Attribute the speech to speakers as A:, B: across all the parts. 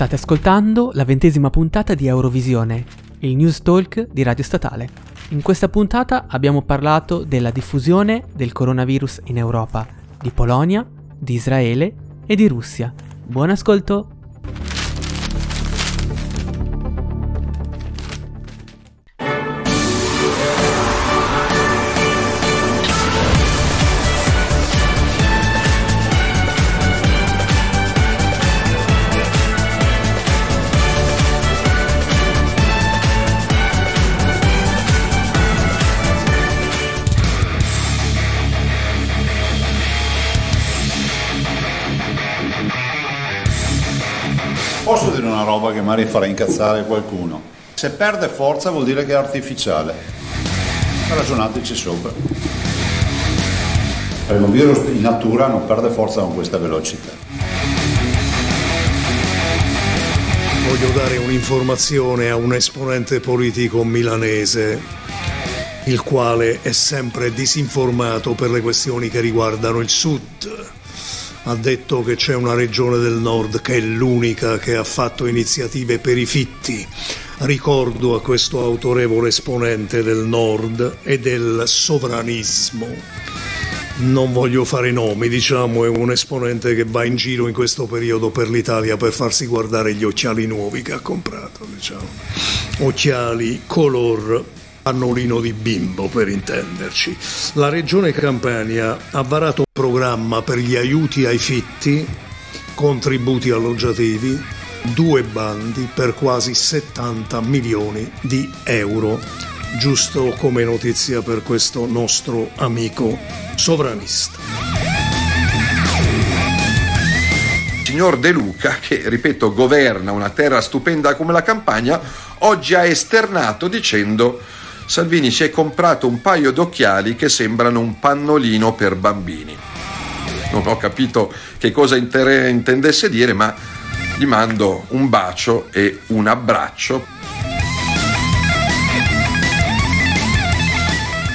A: State ascoltando la ventesima puntata di Eurovisione, il news talk di Radio Statale. In questa puntata abbiamo parlato della diffusione del coronavirus in Europa, di Polonia, di Israele e di Russia. Buon ascolto!
B: Magari farà incazzare qualcuno? Se perde forza vuol dire che è artificiale. Ragionateci sopra. Un virus in natura non perde forza con questa velocità.
C: Voglio dare un'informazione a un esponente politico milanese, il quale è sempre disinformato per le questioni che riguardano il sud. Ha detto che c'è una regione del nord che è l'unica che ha fatto iniziative per i fitti. Ricordo a questo autorevole esponente del nord e del sovranismo. Non voglio fare nomi, diciamo, è un esponente che va in giro in questo periodo per l'Italia per farsi guardare gli occhiali nuovi che ha comprato, diciamo. Occhiali color pannolino di bimbo per intenderci. La regione Campania ha varato un programma per gli aiuti ai fitti, contributi alloggiativi, due bandi per quasi 70 milioni di euro. Giusto come notizia per questo nostro amico sovranista.
D: signor De Luca, che ripeto governa una terra stupenda come la Campania, oggi ha esternato dicendo Salvini si è comprato un paio d'occhiali che sembrano un pannolino per bambini. Non ho capito che cosa inter- intendesse dire, ma gli mando un bacio e un abbraccio.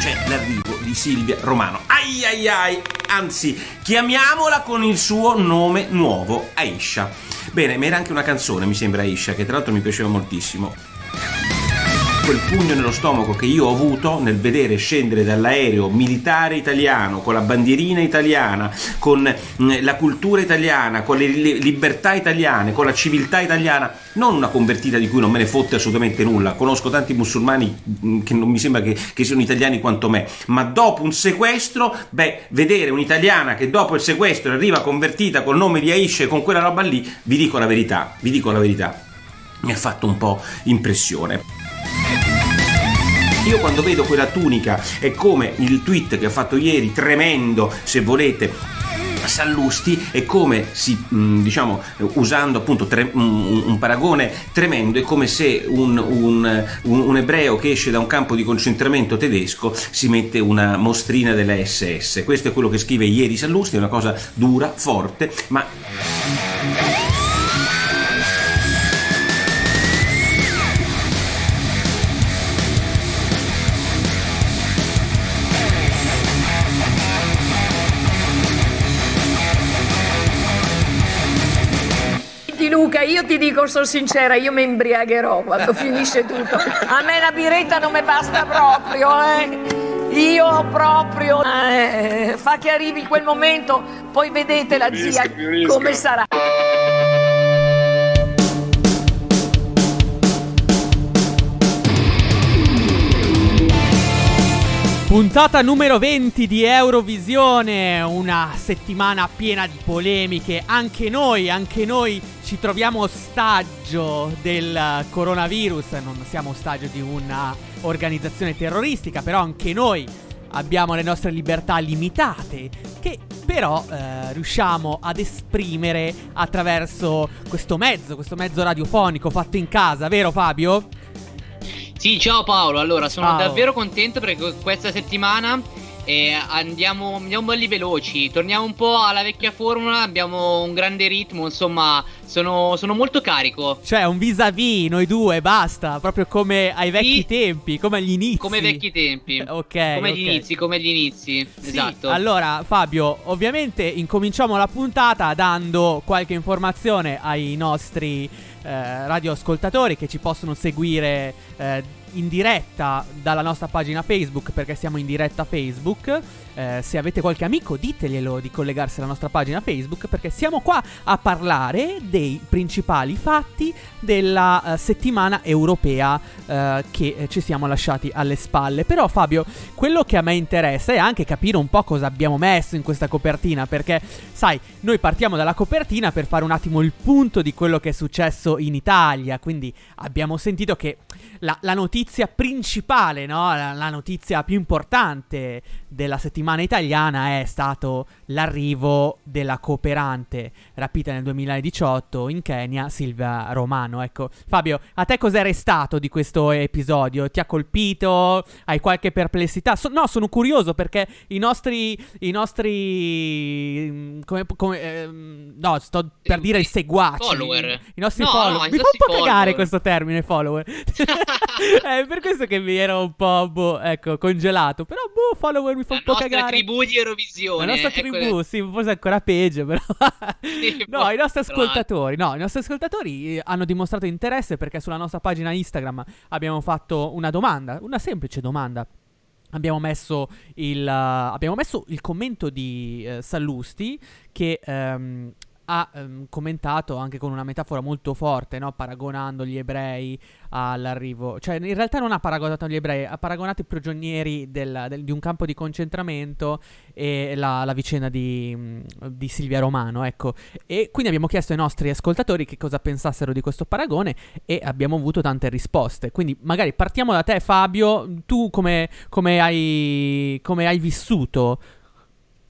E: C'è l'arrivo di Silvia Romano. Ai ai ai, anzi, chiamiamola con il suo nome nuovo, Aisha. Bene, ma era anche una canzone, mi sembra Aisha, che tra l'altro mi piaceva moltissimo quel pugno nello stomaco che io ho avuto nel vedere scendere dall'aereo militare italiano con la bandierina italiana, con mm, la cultura italiana, con le libertà italiane, con la civiltà italiana, non una convertita di cui non me ne fotte assolutamente nulla. Conosco tanti musulmani mm, che non mi sembra che, che siano italiani quanto me, ma dopo un sequestro, beh, vedere un'italiana che dopo il sequestro arriva convertita col nome di Aisha e con quella roba lì, vi dico la verità, vi dico la verità, mi ha fatto un po' impressione. Io quando vedo quella tunica è come il tweet che ha fatto ieri, tremendo, se volete, Sallusti è come si, diciamo, usando appunto tre, un, un, paragone tremendo, è come se un, un, un, ebreo che esce da un campo di concentramento tedesco si mette una mostrina della SS. Questo è quello che scrive ieri Sallusti, è una cosa dura, forte, ma
F: Luca, io ti dico, sono sincera, io mi imbriagherò quando finisce tutto. A me la biretta non mi basta proprio, eh. Io proprio eh, fa che arrivi quel momento, poi vedete la zia come sarà.
A: Puntata numero 20 di Eurovisione, una settimana piena di polemiche. Anche noi, anche noi ci troviamo ostaggio del coronavirus, non siamo ostaggio di un'organizzazione terroristica, però anche noi abbiamo le nostre libertà limitate, che però eh, riusciamo ad esprimere attraverso questo mezzo, questo mezzo radiofonico fatto in casa, vero Fabio?
G: Sì, ciao Paolo. Allora, sono ciao. davvero contento perché questa settimana eh, andiamo, andiamo belli veloci. Torniamo un po' alla vecchia formula. Abbiamo un grande ritmo. Insomma, sono, sono molto carico.
A: Cioè, un vis-à-vis, noi due, basta. Proprio come ai vecchi sì. tempi, come agli inizi.
G: Come vecchi tempi.
A: ok.
G: Come
A: okay.
G: agli inizi, come agli inizi.
A: Sì,
G: esatto.
A: Allora, Fabio, ovviamente incominciamo la puntata dando qualche informazione ai nostri eh, radioascoltatori che ci possono seguire eh, in diretta dalla nostra pagina Facebook perché siamo in diretta Facebook. Eh, se avete qualche amico diteglielo di collegarsi alla nostra pagina Facebook perché siamo qua a parlare dei principali fatti della uh, settimana europea uh, che eh, ci siamo lasciati alle spalle. Però Fabio, quello che a me interessa è anche capire un po' cosa abbiamo messo in questa copertina perché sai, noi partiamo dalla copertina per fare un attimo il punto di quello che è successo in Italia, quindi abbiamo sentito che la, la notizia principale, no? la, la notizia più importante della settimana italiana è stato l'arrivo della cooperante rapita nel 2018 in Kenya, Silvia Romano. Ecco, Fabio, a te cos'è restato di questo episodio? Ti ha colpito? Hai qualche perplessità? So- no, sono curioso perché i nostri, i nostri, mm, come, come eh, no, sto per dire i seguaci,
G: follower.
A: I nostri
G: no,
A: follower.
G: No,
A: Mi fa un po' follower. cagare questo termine follower. è per questo che mi ero un po' boh, ecco, congelato. Però boh, follower mi fa un po' cagare. La
G: nostra tribù di Eurovisione.
A: La nostra tribù, ecco sì, forse ancora peggio, però. Sì, no, i nostri ascoltatori, no, i nostri ascoltatori eh, hanno dimostrato interesse perché sulla nostra pagina Instagram abbiamo fatto una domanda, una semplice domanda. Abbiamo messo, il, uh, abbiamo messo il commento di uh, Sallusti che um, ha ehm, commentato anche con una metafora molto forte, no? paragonando gli ebrei all'arrivo, cioè in realtà non ha paragonato gli ebrei, ha paragonato i prigionieri del, del, di un campo di concentramento e la, la vicenda di, mm, di, Silvia Romano, ecco. E quindi abbiamo chiesto ai nostri ascoltatori che cosa pensassero di questo paragone e abbiamo avuto tante risposte. Quindi magari partiamo da te Fabio, tu come, come, hai, come hai vissuto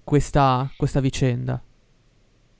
A: questa, questa vicenda?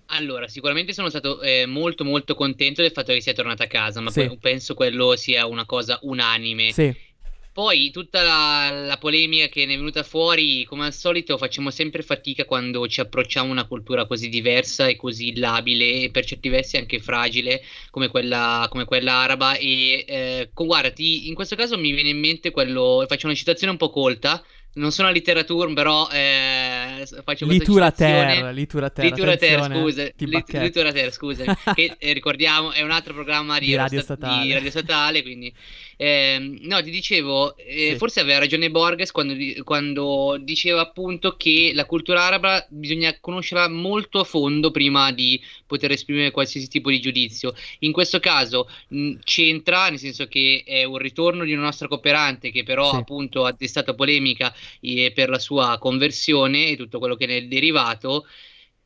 G: Allora, sicuramente sono stato eh, molto molto contento del fatto che sia tornata a casa, ma sì. penso quello sia una cosa unanime.
A: Sì.
G: Poi tutta la, la, polemica che ne è venuta fuori, come al solito, facciamo sempre fatica quando ci approcciamo a una cultura così diversa e così labile e per certi versi anche fragile come quella, come quella araba. E eh, guarda, ti, in questo caso mi viene in mente quello, faccio una citazione un po' colta, non sono a literatura, però eh, faccio
A: litura
G: ter,
A: litura ter,
G: litura ter, scusa, lit, litura ter, scusa, che eh, ricordiamo è un altro programma di,
A: di radio, statale.
G: di radio statale, quindi eh, no, ti dicevo, eh, sì. forse aveva ragione Borges quando, quando, diceva appunto che la cultura araba bisogna conoscerla molto a fondo prima di poter esprimere qualsiasi tipo di giudizio. In questo caso mh, c'entra, nel senso che è un ritorno di una nostra cooperante che però sì. appunto ha destato polemica eh, per la sua conversione e tutto quello che ne è derivato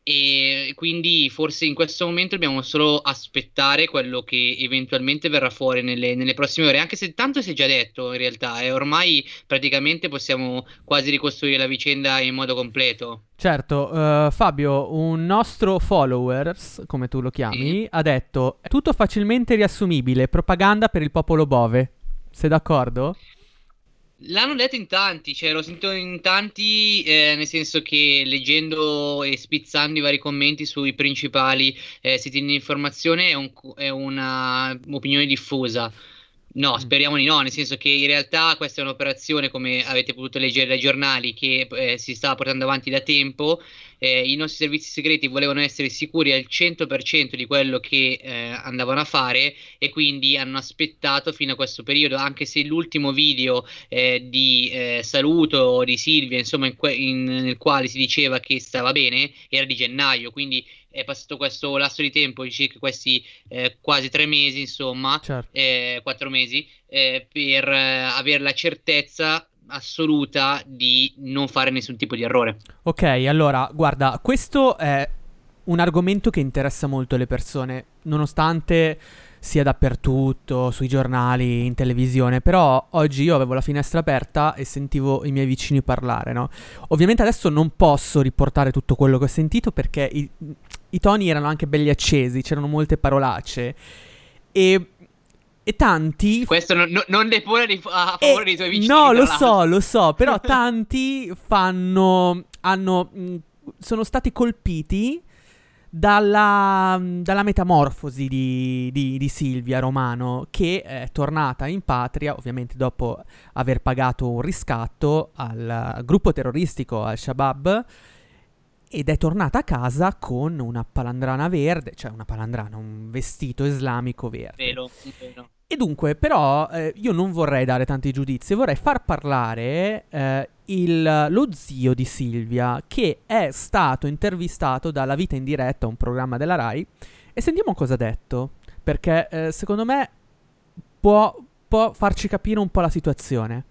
G: e quindi forse in questo momento dobbiamo solo aspettare quello che eventualmente verrà fuori nelle, nelle prossime ore, anche se tanto si è già detto in realtà, e eh, ormai praticamente possiamo quasi ricostruire la vicenda in modo completo.
A: Certo, uh, Fabio, un nostro followers, come tu lo chiami, sì. ha detto tutto facilmente riassumibile, propaganda per il popolo bove. Sei d'accordo?
G: L'hanno detto in tanti, cioè l'ho sentito in tanti, eh, nel senso che leggendo e spizzando i vari commenti sui principali eh, siti di informazione è, un, è una opinione diffusa. No, mm. speriamo di no, nel senso che in realtà questa è un'operazione, come avete potuto leggere dai giornali, che eh, si sta portando avanti da tempo. Eh, I nostri servizi segreti volevano essere sicuri al 100% di quello che eh, andavano a fare e quindi hanno aspettato fino a questo periodo, anche se l'ultimo video eh, di eh, saluto di Silvia, insomma, in que- in, nel quale si diceva che stava bene, era di gennaio, quindi è passato questo lasso di tempo, circa questi eh, quasi tre mesi, insomma,
A: certo.
G: eh, quattro mesi, eh, per eh, avere la certezza assoluta di non fare nessun tipo di errore.
A: Ok, allora, guarda, questo è un argomento che interessa molto le persone, nonostante sia dappertutto, sui giornali, in televisione, però oggi io avevo la finestra aperta e sentivo i miei vicini parlare, no? Ovviamente adesso non posso riportare tutto quello che ho sentito perché i, i toni erano anche belli accesi, c'erano molte parolacce e e tanti.
G: Questo non, non, depone a favore dei tuoi vicini.
A: No, lo so, lo so. Però tanti fanno. Hanno. Sono stati colpiti dalla, dalla metamorfosi di, di, di, Silvia Romano, che è tornata in patria, ovviamente dopo aver pagato un riscatto al gruppo terroristico Al-Shabaab. ed è tornata a casa con una palandrana verde, cioè una palandrana, un vestito islamico verde.
G: Vero, vero.
A: E dunque, però, eh, io non vorrei dare tanti giudizi, vorrei far parlare eh, il, lo zio di Silvia, che è stato intervistato dalla Vita in diretta, un programma della RAI, e sentiamo cosa ha detto, perché eh, secondo me può, può farci capire un po' la situazione.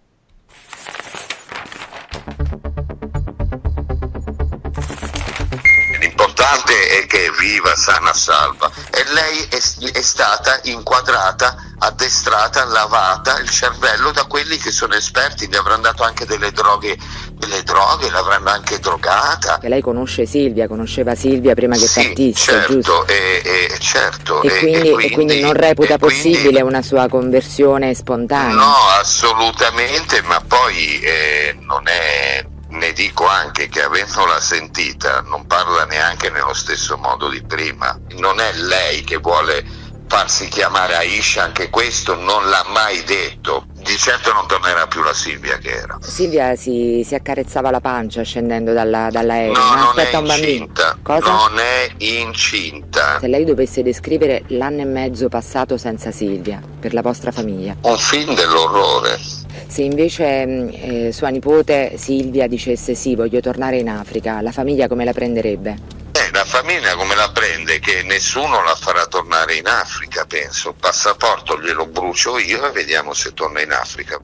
H: L'importante è che viva, sana, salva e lei è, è, stata inquadrata, addestrata, lavata il cervello da quelli che sono esperti, le avranno dato anche delle droghe, delle droghe l'avranno anche drogata.
I: E lei conosce Silvia, conosceva Silvia prima che
H: sì,
I: partisse,
H: certo,
I: giusto?
H: E, e, certo,
I: e, quindi, e, quindi, non reputa possibile quindi, una sua conversione spontanea?
H: No, assolutamente, ma poi eh, non è ne dico anche che avendola sentita non parla neanche nello stesso modo di prima. Non è lei che vuole farsi chiamare Aisha, anche questo non l'ha mai detto. Di certo non tornerà più la Silvia che era.
I: Silvia si, si accarezzava la pancia scendendo dalla, dall'aereo.
H: No, non
I: Aspetta
H: è
I: un
H: incinta.
I: Cosa?
H: Non è incinta.
I: Se lei dovesse descrivere l'anno e mezzo passato senza Silvia, per la vostra famiglia.
H: Un film dell'orrore.
I: Se invece eh, sua nipote Silvia dicesse sì, voglio tornare in Africa, la famiglia come la prenderebbe?
H: La famiglia come la prende? Che nessuno la farà tornare in Africa, penso. Il passaporto glielo brucio io e vediamo se torna in Africa.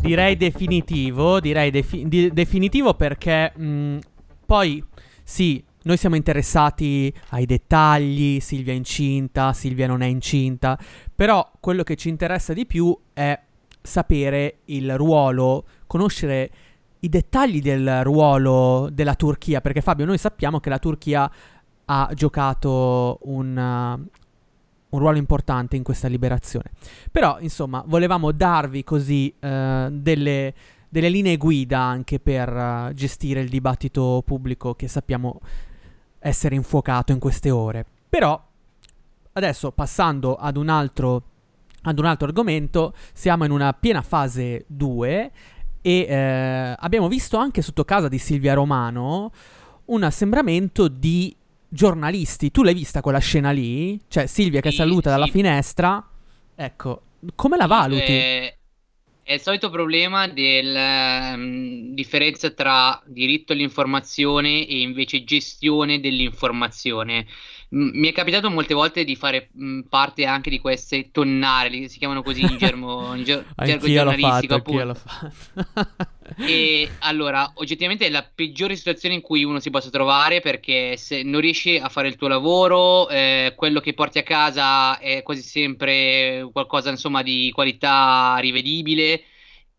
A: Direi definitivo, direi defi- di- definitivo perché mh, poi sì, noi siamo interessati ai dettagli, Silvia è incinta, Silvia non è incinta, però quello che ci interessa di più è sapere il ruolo, conoscere i dettagli del ruolo della Turchia, perché Fabio, noi sappiamo che la Turchia ha giocato un, uh, un ruolo importante in questa liberazione. Però, insomma, volevamo darvi così uh, delle, delle, linee guida anche per uh, gestire il dibattito pubblico che sappiamo essere infuocato in queste ore. Però, adesso passando ad un altro, ad un altro argomento, siamo in una piena fase 2 e eh, abbiamo visto anche sotto casa di Silvia Romano un assembramento di giornalisti. Tu l'hai vista quella scena lì? Cioè Silvia che
G: Sì,
A: saluta dalla
G: sì.
A: finestra. Ecco, come la valuti?
G: Eh, è il solito problema della differenza tra diritto all'informazione e invece gestione dell'informazione. M- Mi è capitato molte volte di fare mh, parte anche di queste tonnare, si chiamano così in, germo, in ger- gergo giornalistico,
A: fatto,
G: appunto. E allora, oggettivamente è la peggiore situazione in cui uno si possa trovare perché se non riesci a fare il tuo lavoro, eh, quello che porti a casa è quasi sempre qualcosa, insomma, di qualità rivedibile.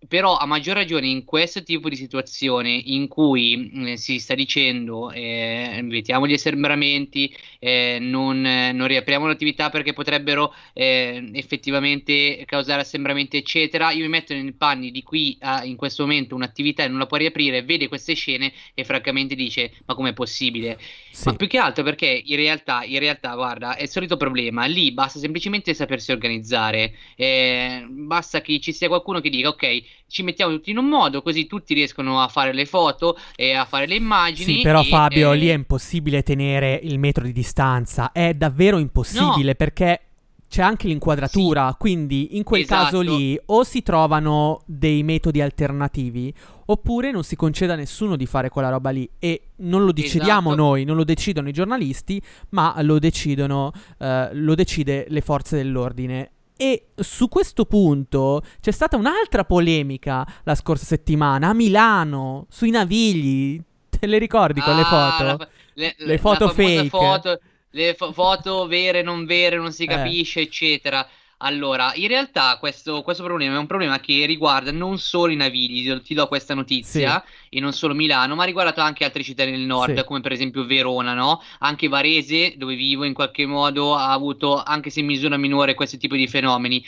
G: Però a maggior ragione in questo tipo di situazione in cui mh, si sta dicendo eh, evitiamo gli assembramenti, eh, non, eh, non riapriamo l'attività perché potrebbero eh, effettivamente causare assembramenti, eccetera, io mi metto nei panni di chi ha in questo momento un'attività e non la può riaprire, vede queste scene e francamente dice: Ma com'è possibile?
A: Sì.
G: Ma più che altro perché in realtà, in realtà, guarda, è il solito problema. Lì basta semplicemente sapersi organizzare. eh, basta che ci sia qualcuno che dica: Ok, ci mettiamo tutti in un modo, così tutti riescono a fare le foto e a fare le immagini.
A: Sì, però
G: e,
A: Fabio,
G: eh,
A: lì è impossibile tenere il metro di distanza. È davvero impossibile perché c'è anche l'inquadratura. Quindi in quel caso
G: Esatto.
A: lì o si trovano dei metodi alternativi oppure non si conceda a nessuno di fare quella roba lì. E non lo decidiamo
G: Esatto.
A: noi, non lo decidono i giornalisti, ma lo decidono, eh, lo decide le forze dell'ordine. E su questo punto c'è stata un'altra polemica la scorsa settimana a Milano sui Navigli. Te le ricordi quelle
G: Ah,
A: foto?
G: la- le,
A: Le foto fake.
G: foto- le fo- foto vere, non vere, non si
A: Eh.
G: capisce, eccetera. Allora, in realtà questo, questo problema è un problema che riguarda non solo i Navigli, ti do- questa notizia, e non solo Milano, ma ha riguardato anche altre città del nord,
A: Sì.
G: come per esempio Verona, no? Anche Varese, dove vivo, in qualche modo ha avuto, anche se in misura minore, questo tipo di fenomeni.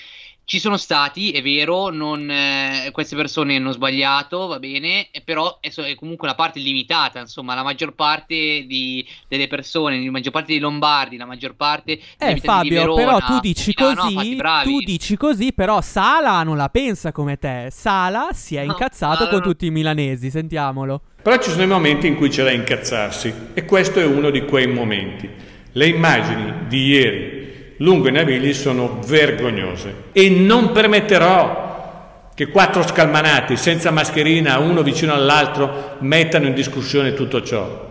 G: Ci sono stati, è vero, non, eh, queste persone hanno sbagliato, va bene, eh, però è, so- è, comunque una parte limitata, insomma, la maggior parte di, delle persone, la maggior parte dei lombardi, la maggior parte
A: eh, Fabio, Verona, però tu dici così, no, tu dici così, però Sala non la pensa come te. Sala si è incazzato no, con no. tutti i milanesi, sentiamolo.
J: Però ci sono i momenti in cui c'è da incazzarsi e questo è uno di quei momenti. Le immagini di ieri lungo i navigli sono vergognose e non permetterò che quattro scalmanati senza mascherina, uno vicino all'altro, mettano in discussione tutto ciò.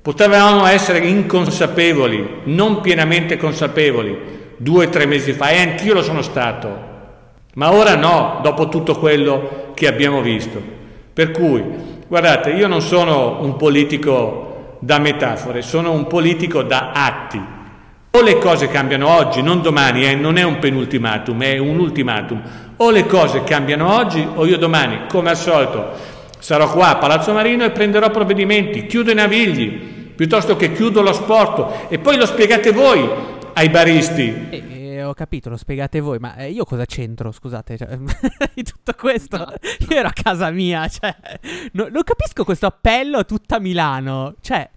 J: Potevamo essere inconsapevoli, non pienamente consapevoli, due o tre mesi fa, e anch'io lo sono stato, ma ora no, dopo tutto quello che abbiamo visto. Per cui, guardate, io non sono un politico da metafore, sono un politico da atti. O le cose cambiano oggi, non domani, eh, non è un penultimatum, è un ultimatum. O le cose cambiano oggi o io domani, come al solito, sarò qua a Palazzo Marino e prenderò provvedimenti, chiudo i navigli, piuttosto che chiudo lo sport e poi lo spiegate voi ai baristi.
A: Eh, eh, ho capito, lo spiegate voi, ma eh, io cosa c'entro, scusate, cioè, di tutto questo? No. Io ero a casa mia, cioè, no, non capisco questo appello a tutta Milano, cioè...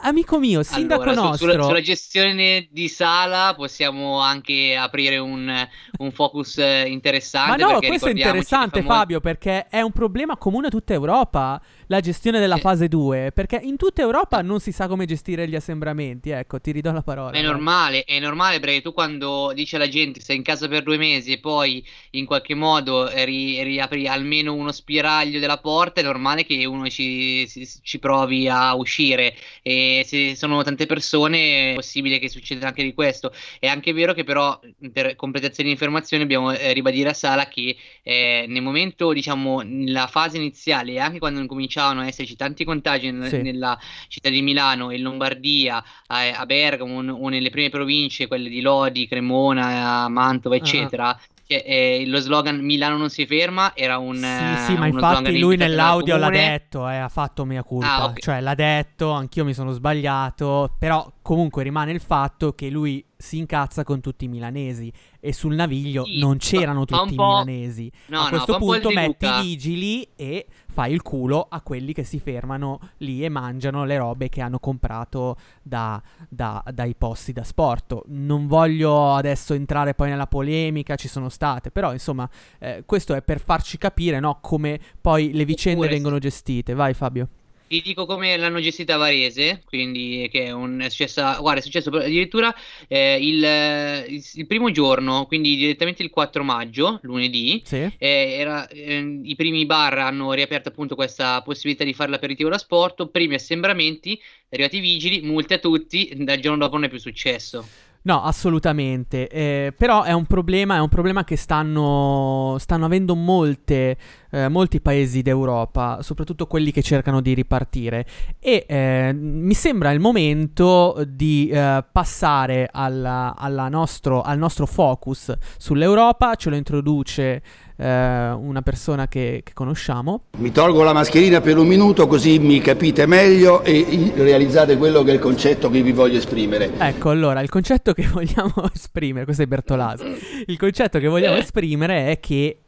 A: Amico mio, sindaco allora, nostro.
G: Su, sulla, gestione di sala possiamo anche aprire un, un focus interessante.
A: Ma no, questo è interessante. Fabio, perché è un problema comune a tutta Europa la gestione della fase 2, perché in tutta Europa non si sa come gestire gli assembramenti, ecco, ti ridò la parola.
G: È normale, è normale perché tu quando dici alla gente sei in casa per due mesi e poi in qualche modo ri- riapri almeno uno spiraglio della porta, è normale che uno ci, ci provi a uscire e se sono tante persone è possibile che succeda anche di questo. È anche vero che però per completazione di informazioni dobbiamo eh, ribadire a Sala che eh, nel momento, diciamo, nella fase iniziale, anche quando comincia cominciavano ad esserci tanti contagi n- sì. nella città di Milano, in Lombardia, a, a Bergamo n- o nelle prime province, quelle di Lodi, Cremona, Mantova, eccetera. Uh-huh che eh, lo slogan Milano non si ferma era un
A: Sì, sì, ma infatti lui nell'audio l'ha detto, eh, ha fatto mia colpa, ah, okay. cioè l'ha detto, anch'io mi sono sbagliato, però comunque rimane il fatto che lui si incazza con tutti i milanesi e sul naviglio sì, non c'erano tutti i milanesi. No, a questo no, punto metti i vigili e fai il culo a quelli che si fermano lì e mangiano le robe che hanno comprato da, da, dai posti da sport. Non voglio adesso entrare poi nella polemica, ci sono state, però insomma eh, questo è per farci capire no, come poi le vicende Oppure vengono gestite. Vai Fabio.
G: Ti dico come l'hanno gestita Varese, quindi che è, un, è successa, guarda, è successo addirittura eh, il, il, il, primo giorno, quindi direttamente il 4 maggio, lunedì, sì. eh, era, eh, i primi bar hanno riaperto appunto questa possibilità di fare l'aperitivo da sport, primi assembramenti, arrivati i vigili, multe a tutti, dal giorno dopo non è più successo.
A: No, assolutamente. Eh, però è un problema, è un problema che stanno, stanno avendo molte, eh, molti paesi d'Europa, soprattutto quelli che cercano di ripartire. E eh, mi sembra il momento di eh, passare alla, alla nostro, al nostro focus sull'Europa. Ce lo introduce eh, una persona che, che, conosciamo.
K: Mi tolgo la mascherina per un minuto così mi capite meglio e realizzate quello che è il concetto che vi voglio esprimere.
A: Ecco, allora, il concetto che vogliamo esprimere, questo è Bertolasi, il concetto che vogliamo esprimere è che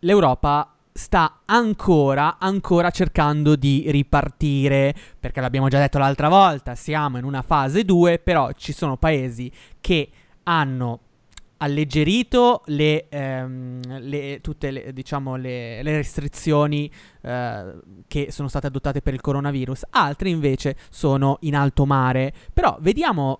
A: l'Europa sta ancora, ancora cercando di ripartire, perché l'abbiamo già detto l'altra volta, siamo in una fase 2, però ci sono paesi che hanno alleggerito le, ehm, le, tutte le, diciamo, le, le restrizioni eh, che sono state adottate per il coronavirus, altri invece sono in alto mare. Però vediamo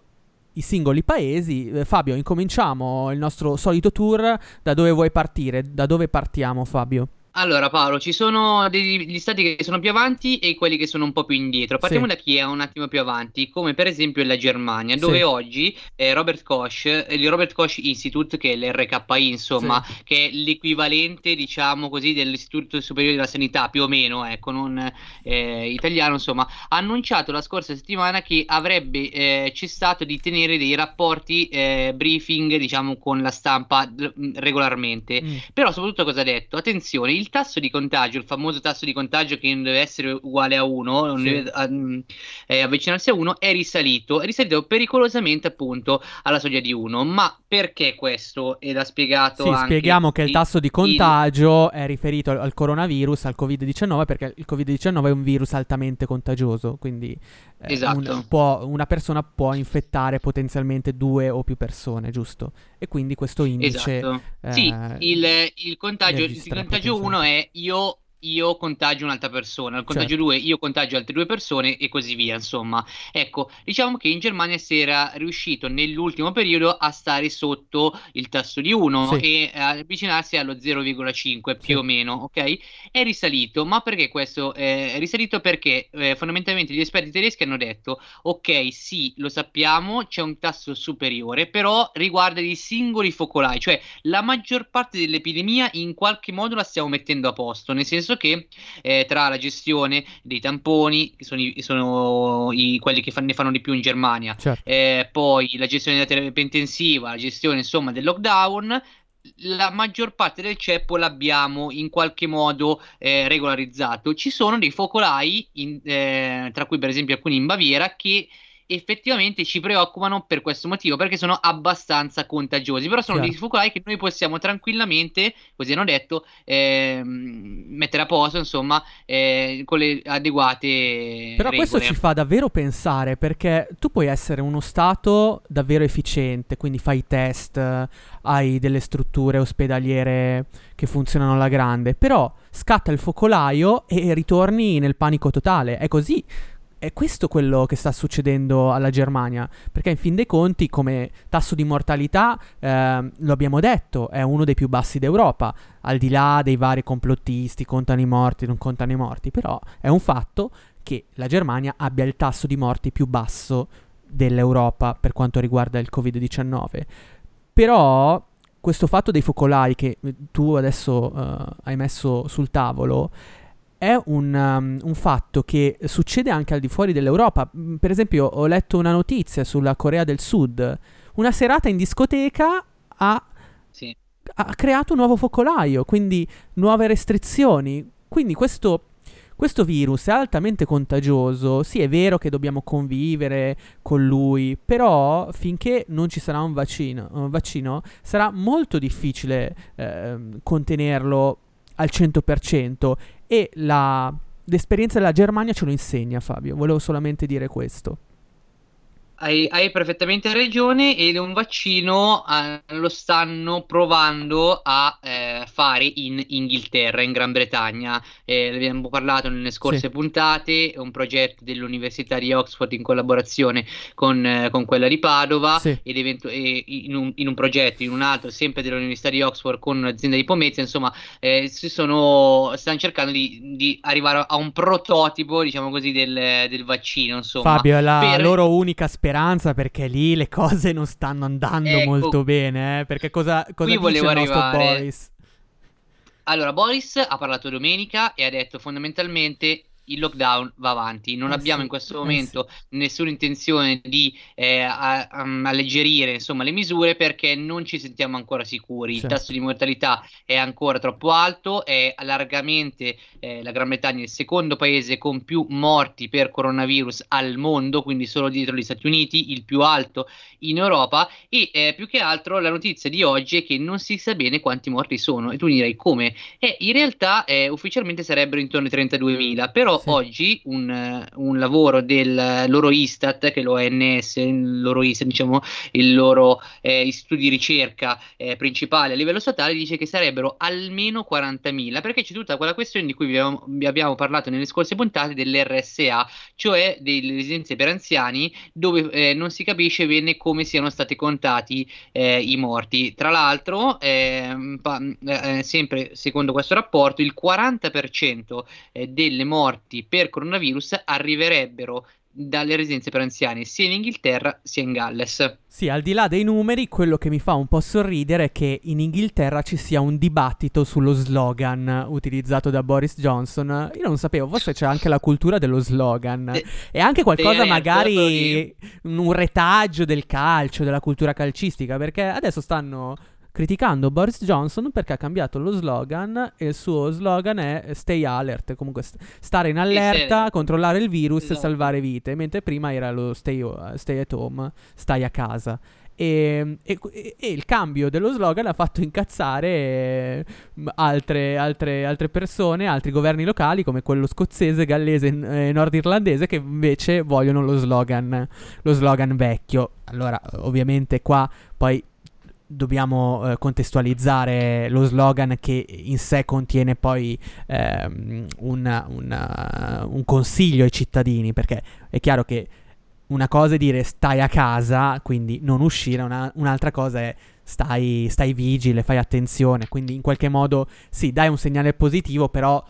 A: i singoli paesi. Eh, Fabio, incominciamo il nostro solito tour. Da dove vuoi partire? Da dove partiamo, Fabio?
G: Allora Paolo, ci sono degli stati che sono più avanti e quelli che sono un po' più indietro. Partiamo sì. da chi è un attimo più avanti, come per esempio la Germania, dove sì. oggi eh, Robert Koch, eh, il Robert Koch Institute, che è l'RKI insomma, sì. che è l'equivalente diciamo così dell'Istituto Superiore della Sanità, più o meno, ecco, non eh, italiano insomma, ha annunciato la scorsa settimana che avrebbe eh, cessato di tenere dei rapporti eh, briefing diciamo con la stampa regolarmente. Mm. Però soprattutto cosa ha detto? Attenzione, il tasso di contagio, il famoso tasso di contagio che non deve essere uguale a 1, non
A: Sì.
G: deve um, eh, avvicinarsi a 1, è risalito, è risalito pericolosamente appunto alla soglia di 1. Ma perché questo? Ed ha spiegato
A: Sì,
G: anche
A: spieghiamo che il
G: il-
A: tasso di
G: il-
A: contagio è riferito al, al coronavirus, al Covid-19, perché il Covid-19 è un virus altamente contagioso, quindi eh,
G: Esatto.
A: un- può- una persona può infettare potenzialmente due o più persone, giusto? E quindi questo indice...
G: Esatto.
A: eh,
G: sì, il, il contagio, il contagio 1 è io, io contagio un'altra persona, il contagio
A: Certo.
G: 2 io contagio altre due persone e così via, insomma. Ecco, diciamo che in Germania si era riuscito nell'ultimo periodo a stare sotto il tasso di 1
A: Sì.
G: e avvicinarsi allo 0,5 più
A: Sì.
G: o meno, ok? È risalito, ma perché questo è risalito? Perché eh, fondamentalmente gli esperti tedeschi hanno detto ok, sì, lo sappiamo, c'è un tasso superiore, però riguarda i singoli focolai, cioè la maggior parte dell'epidemia in qualche modo la stiamo mettendo a posto, nel senso che eh, tra la gestione dei tamponi, che sono, i, sono i- quelli che fan- ne fanno di più in Germania,
A: Certo.
G: eh, poi la gestione della terapia intensiva, la gestione insomma del lockdown, la maggior parte del ceppo l'abbiamo in qualche modo eh, regolarizzato. Ci sono dei focolai, in- eh, tra cui per esempio alcuni in Baviera, che effettivamente ci preoccupano per questo motivo, perché sono abbastanza contagiosi. Però sono
A: Chiaro.
G: dei focolai che noi possiamo tranquillamente, così hanno detto, ehm, mettere a posto, insomma, eh, con le adeguate
A: Però questo
G: regole.
A: ci fa davvero pensare perché tu puoi essere uno stato davvero efficiente, quindi fai test, eh, hai delle strutture ospedaliere che funzionano alla grande, però scatta il focolaio e ritorni nel panico totale. È così. È questo quello che sta succedendo alla Germania, perché in fin dei conti come tasso di mortalità, ehm, lo abbiamo detto, è uno dei più bassi d'Europa, al di là dei vari complottisti, contano i morti, non contano i morti, però è un fatto che la Germania abbia il tasso di morti più basso dell'Europa per quanto riguarda il Covid-19. Però questo fatto dei focolai che eh, tu adesso eh, hai messo sul tavolo è un, um, un fatto che succede anche al di fuori dell'Europa. Mm, Per esempio, ho letto una notizia sulla Corea del Sud. Una serata in discoteca ha
G: Sì.
A: ha creato un nuovo focolaio, quindi nuove restrizioni. Quindi questo, questo virus è altamente contagioso. Sì, è vero che dobbiamo convivere con lui, però finché non ci sarà un vaccino, un vaccino sarà molto difficile ehm, contenerlo al 100% e la- l'esperienza della Germania ce lo insegna, Fabio. Volevo solamente dire questo.
G: Hai, hai perfettamente ragione ed un vaccino eh, lo stanno provando a eh, fare in Inghilterra, in Gran Bretagna. Eh, abbiamo parlato nelle scorse
A: Sì.
G: puntate, è un progetto dell'Università di Oxford in collaborazione con, eh, con quella di Padova
A: Sì.
G: ed evento- e in, un, in un progetto, in un altro, sempre dell'Università di Oxford con un'azienda di Pomezia, insomma, eh, si sono, stanno cercando di, di arrivare a un prototipo, diciamo così, del, del vaccino, insomma.
A: Fabio, è la
G: per-
A: loro unica speranza perché lì le cose non stanno andando
G: Ecco.
A: molto bene. eh, Perché cosa, cosa dice. Boris?
G: Allora, Boris ha parlato domenica e ha detto fondamentalmente il lockdown va avanti. Non
A: Eh
G: abbiamo
A: sì,
G: in questo
A: eh
G: momento nessuna intenzione di eh, a- um, alleggerire insomma, le misure perché non ci sentiamo ancora sicuri. Il
A: Certo.
G: tasso di mortalità è ancora troppo alto, è largamente eh, la Gran Bretagna il secondo paese con più morti per coronavirus al mondo, quindi solo dietro gli Stati Uniti, il più alto in Europa e eh, più che altro la notizia di oggi è che non si sa bene quanti morti sono e tu direi come? In realtà ufficialmente sarebbero intorno ai 32.000, però
A: Sì.
G: oggi un, un lavoro del loro Istat, che è l'ONS, il loro Istat, diciamo il loro eh, istituto di ricerca eh, principale a livello statale, dice che sarebbero almeno 40.000, perché c'è tutta quella questione di cui vi abbiamo, vi abbiamo parlato nelle scorse puntate dell'RSA, cioè delle residenze per anziani, dove eh, non si capisce bene come siano stati contati eh, i morti. Tra l'altro, ehm, pa- eh, sempre secondo questo rapporto, il 40% eh, delle morti per coronavirus arriverebbero dalle residenze per anziani sia in Inghilterra sia in Galles.
A: Sì, al di là dei numeri, quello che mi fa un po' sorridere è che in Inghilterra ci sia un dibattito sullo slogan utilizzato da Boris Johnson. Io non sapevo, forse c'è anche la cultura dello slogan.
G: Te-
A: E anche qualcosa magari un retaggio del calcio, della cultura calcistica, perché adesso stanno criticando Boris Johnson perché ha cambiato lo slogan e il suo slogan è stay alert, comunque st- stare in allerta,
G: sì.
A: controllare il virus e
G: Esatto.
A: salvare vite, mentre prima era lo stay, stay at home, stai a casa. E, e- e il cambio dello slogan ha fatto incazzare eh, altre, altre- altre persone, altri governi locali come quello scozzese, gallese e nordirlandese che invece vogliono lo slogan, lo slogan vecchio. Allora, ovviamente qua poi dobbiamo eh, contestualizzare lo slogan che in sé contiene poi ehm, un, un, uh, un consiglio ai cittadini, perché è chiaro che una cosa è dire stai a casa, quindi non uscire, una- un'altra cosa è stai, stai vigile, fai attenzione, quindi in qualche modo sì, dai un segnale positivo, però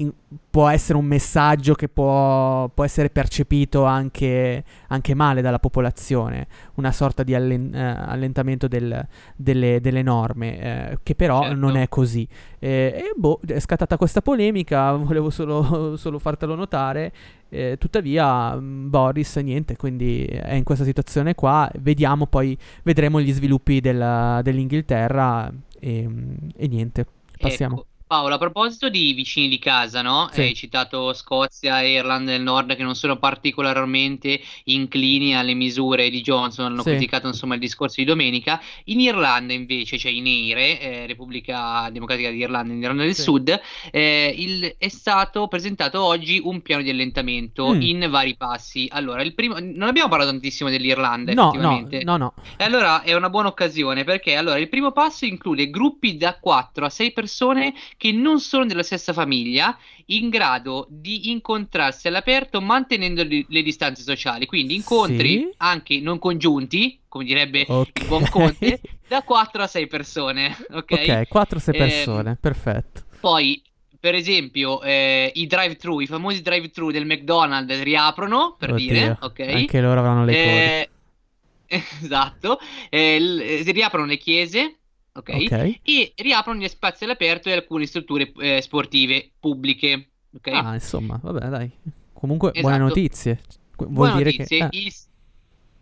A: in- può essere un messaggio che può, può essere percepito anche, anche male dalla popolazione, una sorta di allen- eh, allentamento del- delle, delle norme, eh, che però
G: Certo.
A: non è così. Eh, e boh, è scattata questa polemica, volevo solo, solo fartelo notare. eh, tuttavia, mh, Boris, niente, quindi è in questa situazione qua. Vediamo poi, vedremo gli sviluppi della- dell'Inghilterra e, e niente. Passiamo.
G: Ecco, Paolo, a proposito di vicini di casa, no?
A: Sì.
G: Hai citato Scozia e Irlanda del Nord che non sono particolarmente inclini alle misure di Johnson, hanno
A: Sì.
G: criticato insomma il discorso di domenica. In Irlanda invece, cioè in EIRE, eh, Repubblica Democratica di Irlanda, in Irlanda del
A: Sì.
G: Sud, eh, il- è stato presentato oggi un piano di allentamento
A: Mm.
G: in vari passi. Allora, il primo, non abbiamo parlato tantissimo dell'Irlanda,
A: No, no,
G: effettivamente.
A: no, no.
G: E allora è una buona occasione perché allora il primo passo include gruppi da 4 a 6 persone che non sono della stessa famiglia in grado di incontrarsi all'aperto mantenendo li- le distanze sociali, quindi incontri
A: Sì.
G: anche non congiunti, come direbbe
A: Ok.
G: il buon Conte, da 4 a 6 persone, ok?
A: Ok, 4-6
G: Ehm,
A: persone, perfetto.
G: Poi, per esempio, eh, i drive-thru, i famosi drive-thru del McDonald's riaprono, per
A: Oddio,
G: dire, ok?
A: Anche loro avranno le code.
G: Eh, esatto, eh, l- eh, si riaprono le chiese, ok?
A: Ok.
G: E riaprono gli spazi all'aperto e alcune strutture eh, sportive pubbliche, ok?
A: Ah, insomma, vabbè, dai. Comunque, buone
G: Esatto.
A: notizie. Qu- Vuol
G: Buone
A: dire
G: notizie.
A: che... eh,
G: Il,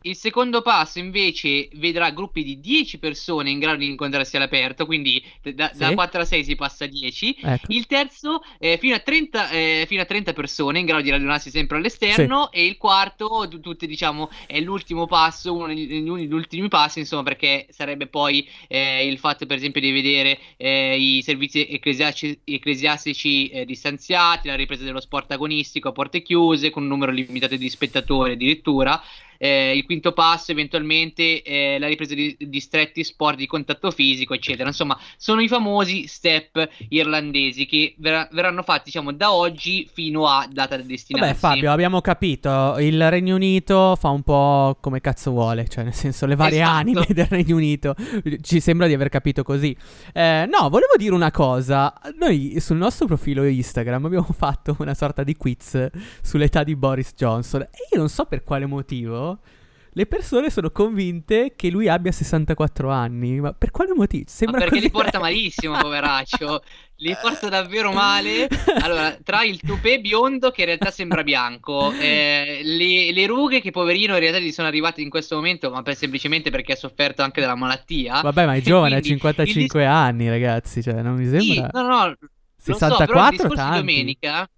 G: il secondo passo invece vedrà gruppi di 10 persone in grado di incontrarsi all'aperto, quindi da, da
A: Sì.
G: 4 a 6 si passa a 10.
A: ecco.
G: Il terzo eh, fino, a 30, eh, fino a 30 persone in grado di radunarsi sempre all'esterno e il quarto, tutte diciamo, è l'ultimo passo, uno degli, uno degli ultimi passi, insomma, perché sarebbe poi eh, il fatto per esempio di vedere eh, i servizi ecclesiastici, ecclesiastici eh, distanziati, la ripresa dello sport agonistico a porte chiuse con un numero limitato di spettatori addirittura. Eh, il quinto passo, eventualmente, eh, la ripresa di, di stretti sport di contatto fisico, eccetera. Insomma, sono i famosi step irlandesi che verrà- verranno fatti, diciamo, da oggi fino a data del destinarsi.
A: Vabbè, Fabio, abbiamo capito. Il Regno Unito fa un po' come cazzo vuole, cioè, nel senso, le varie
G: Esatto.
A: anime del Regno Unito. Ci sembra di aver capito così. Eh, no, volevo dire una cosa. Noi sul nostro profilo Instagram abbiamo fatto una sorta di quiz sull'età di Boris Johnson. E io non so per quale motivo. Le persone sono convinte che lui abbia 64 anni. Ma per quale motivo?
G: Ma
A: Sembra
G: perché
A: così
G: li porta malissimo, poveraccio. Li porta davvero male. Allora, tra il tupè biondo che in realtà sembra bianco, eh, le, le rughe che poverino in realtà gli sono arrivate in questo momento, ma per- semplicemente perché ha sofferto anche della malattia.
A: Vabbè, ma è giovane, ha
G: Quindi il
A: 55 anni, ragazzi. Cioè, non mi
G: Sì,
A: sembra.
G: no, no, lo so,
A: 64
G: però il discorso di
A: tanti.
G: domenica,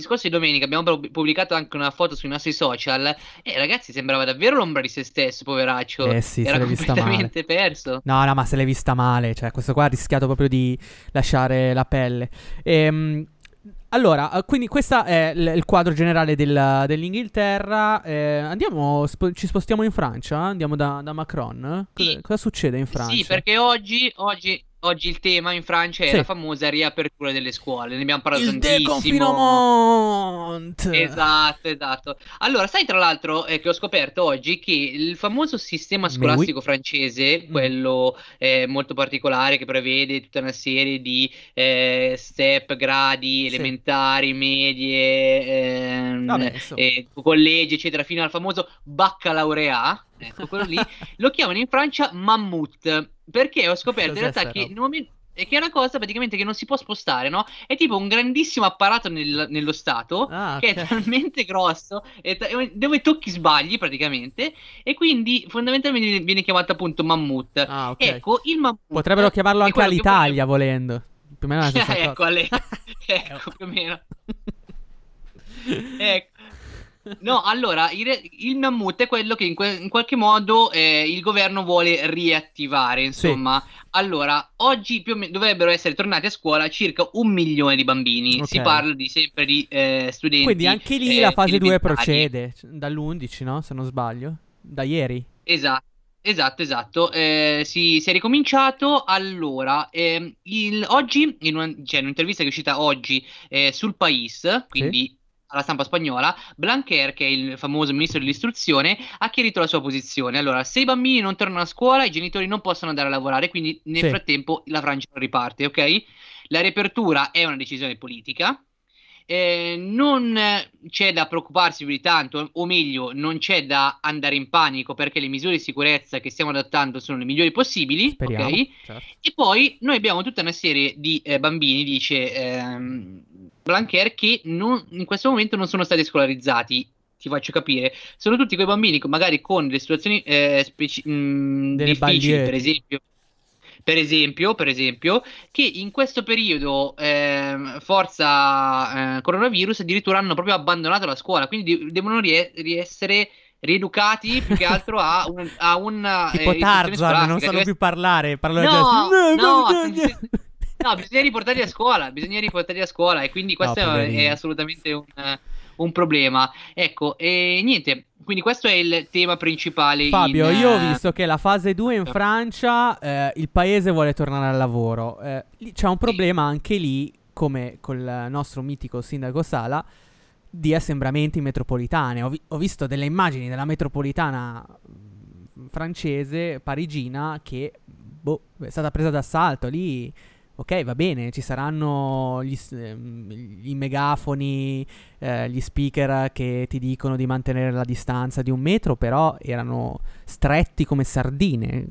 G: di domenica abbiamo pub- pubblicato anche una foto sui nostri social e ragazzi sembrava davvero l'ombra di se stesso, poveraccio.
A: Eh sì, se
G: Era
A: l'è vista
G: completamente perso.
A: No, no, ma se l'hai vista male. Cioè, questo qua ha rischiato proprio di lasciare la pelle. Ehm, allora, eh, quindi questo è l- il quadro generale del- dell'Inghilterra. Eh, andiamo, spo- ci spostiamo in Francia? Andiamo da, da Macron? Cosa,
G: Sì.
A: cosa succede in Francia?
G: Sì, perché oggi, oggi, oggi il tema in Francia è
A: Sì.
G: la famosa riapertura delle scuole. Ne abbiamo parlato
A: Il
G: tantissimo. Esatto, esatto. Allora, sai tra l'altro eh, che ho scoperto oggi che il famoso sistema scolastico francese,
A: Mm.
G: quello eh, molto particolare che prevede tutta una serie di eh, step, gradi
A: Sì.
G: elementari, medie, ehm,
A: Vabbè,
G: eh, collegi, eccetera, fino al famoso baccalaureat, ecco quello lì, lo chiamano in Francia mammut, perché ho scoperto in realtà che nel momento E che è una cosa praticamente che non si può spostare, no? È tipo un grandissimo apparato nel- nello Stato
A: Ah,
G: che è talmente grosso ta- dove tocchi sbagli praticamente e quindi fondamentalmente viene, chiamato appunto mammut.
A: Ah, ok.
G: Ecco, il mammut
A: Potrebbero chiamarlo anche all'Italia volendo. Più o meno la stessa
G: ecco,
A: cosa.
G: alle- ecco, più o meno. Ecco. No, allora, il, il mammut è quello che in, que- in qualche modo eh, il governo vuole riattivare, insomma. Allora, oggi più o meno dovrebbero essere tornati a scuola circa un milione di bambini.
A: Ok.
G: Si parla di sempre di eh, studenti.
A: Quindi anche lì
G: eh,
A: la fase 2
G: elementari.
A: procede. c- Dall'11, no? Se non sbaglio. Da ieri.
G: Esatto. Esatto, esatto, Eh, si, si è ricominciato allora, ehm, il- oggi, in una- c'è un'intervista che è uscita oggi eh, sul País, quindi alla stampa spagnola, Blanquer, che è il famoso ministro dell'istruzione, ha chiarito la sua posizione. Allora, se i bambini non tornano a scuola, i genitori non possono andare a lavorare, quindi nel
A: Sì.
G: frattempo la Francia riparte, ok? La riapertura è una decisione politica. Eh, non c'è da preoccuparsi più di tanto, o meglio, non c'è da andare in panico perché le misure di sicurezza che stiamo adattando sono le migliori possibili,
A: Speriamo.
G: ok?
A: certo.
G: E poi noi abbiamo tutta una serie di eh, bambini, dice ehm, Blanquer, che non- in questo momento non sono stati scolarizzati. Ti faccio capire, sono tutti quei bambini con- magari con le situazioni eh, speci- mh,
A: Delle
G: difficili,
A: bandiere.
G: per esempio. Per esempio, per esempio, che in questo periodo, ehm, forza eh, coronavirus, addirittura hanno proprio abbandonato la scuola, quindi de- devono rie- riessere rieducati più che altro a un, a una
A: Tipo
G: eh,
A: Tarzan, non sanno
G: Deve-
A: più parlare. Parlano
G: No,
A: già-
G: no, attenzione. No, bisogna riportarli a scuola, bisogna riportarli a scuola e quindi questo è,
A: poverini.
G: è assolutamente un, un problema. Ecco, e niente, quindi questo è il tema principale.
A: Fabio,
G: in,
A: io ho visto che la fase 2 in Francia, eh, il paese vuole tornare al lavoro. Eh, c'è un problema anche lì, come col nostro mitico sindaco Sala, di assembramenti metropolitane. Ho, vi- ho visto delle immagini della metropolitana mm, francese, parigina, che boh, è stata presa d'assalto. Lì, ok, va bene, ci saranno gli, ehm, i megafoni, eh, gli speaker che ti dicono di mantenere la distanza di un metro, però erano stretti come sardine.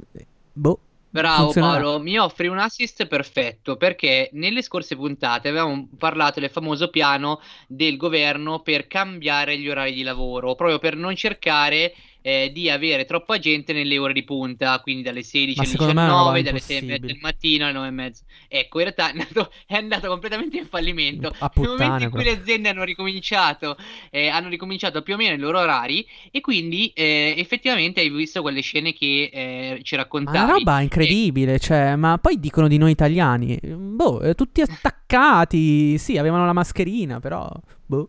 A: Boh.
G: Bravo
A: funzionerà.
G: Paolo, mi offri un assist perfetto perché nelle scorse puntate avevamo parlato del famoso piano del governo per cambiare gli orari di lavoro, proprio per non cercare eh, di avere troppa gente nelle ore di punta, quindi dalle 16
A: Ma
G: alle
A: secondo me è una roba
G: 19, dalle 6 e mezza
A: impossibile.
G: del mattino alle 9 e mezza. Ecco, in realtà è andato, è andato completamente in fallimento.
A: A
G: Nel momento
A: puttane
G: in cui le aziende hanno ricominciato, eh, hanno ricominciato più o meno i loro orari e quindi eh, effettivamente hai visto quelle scene che eh, ci
A: Ma
G: raccontavi.
A: è una roba incredibile, cioè, ma poi dicono di noi italiani, boh, eh, tutti attaccati, sì, avevano la mascherina, però, boh,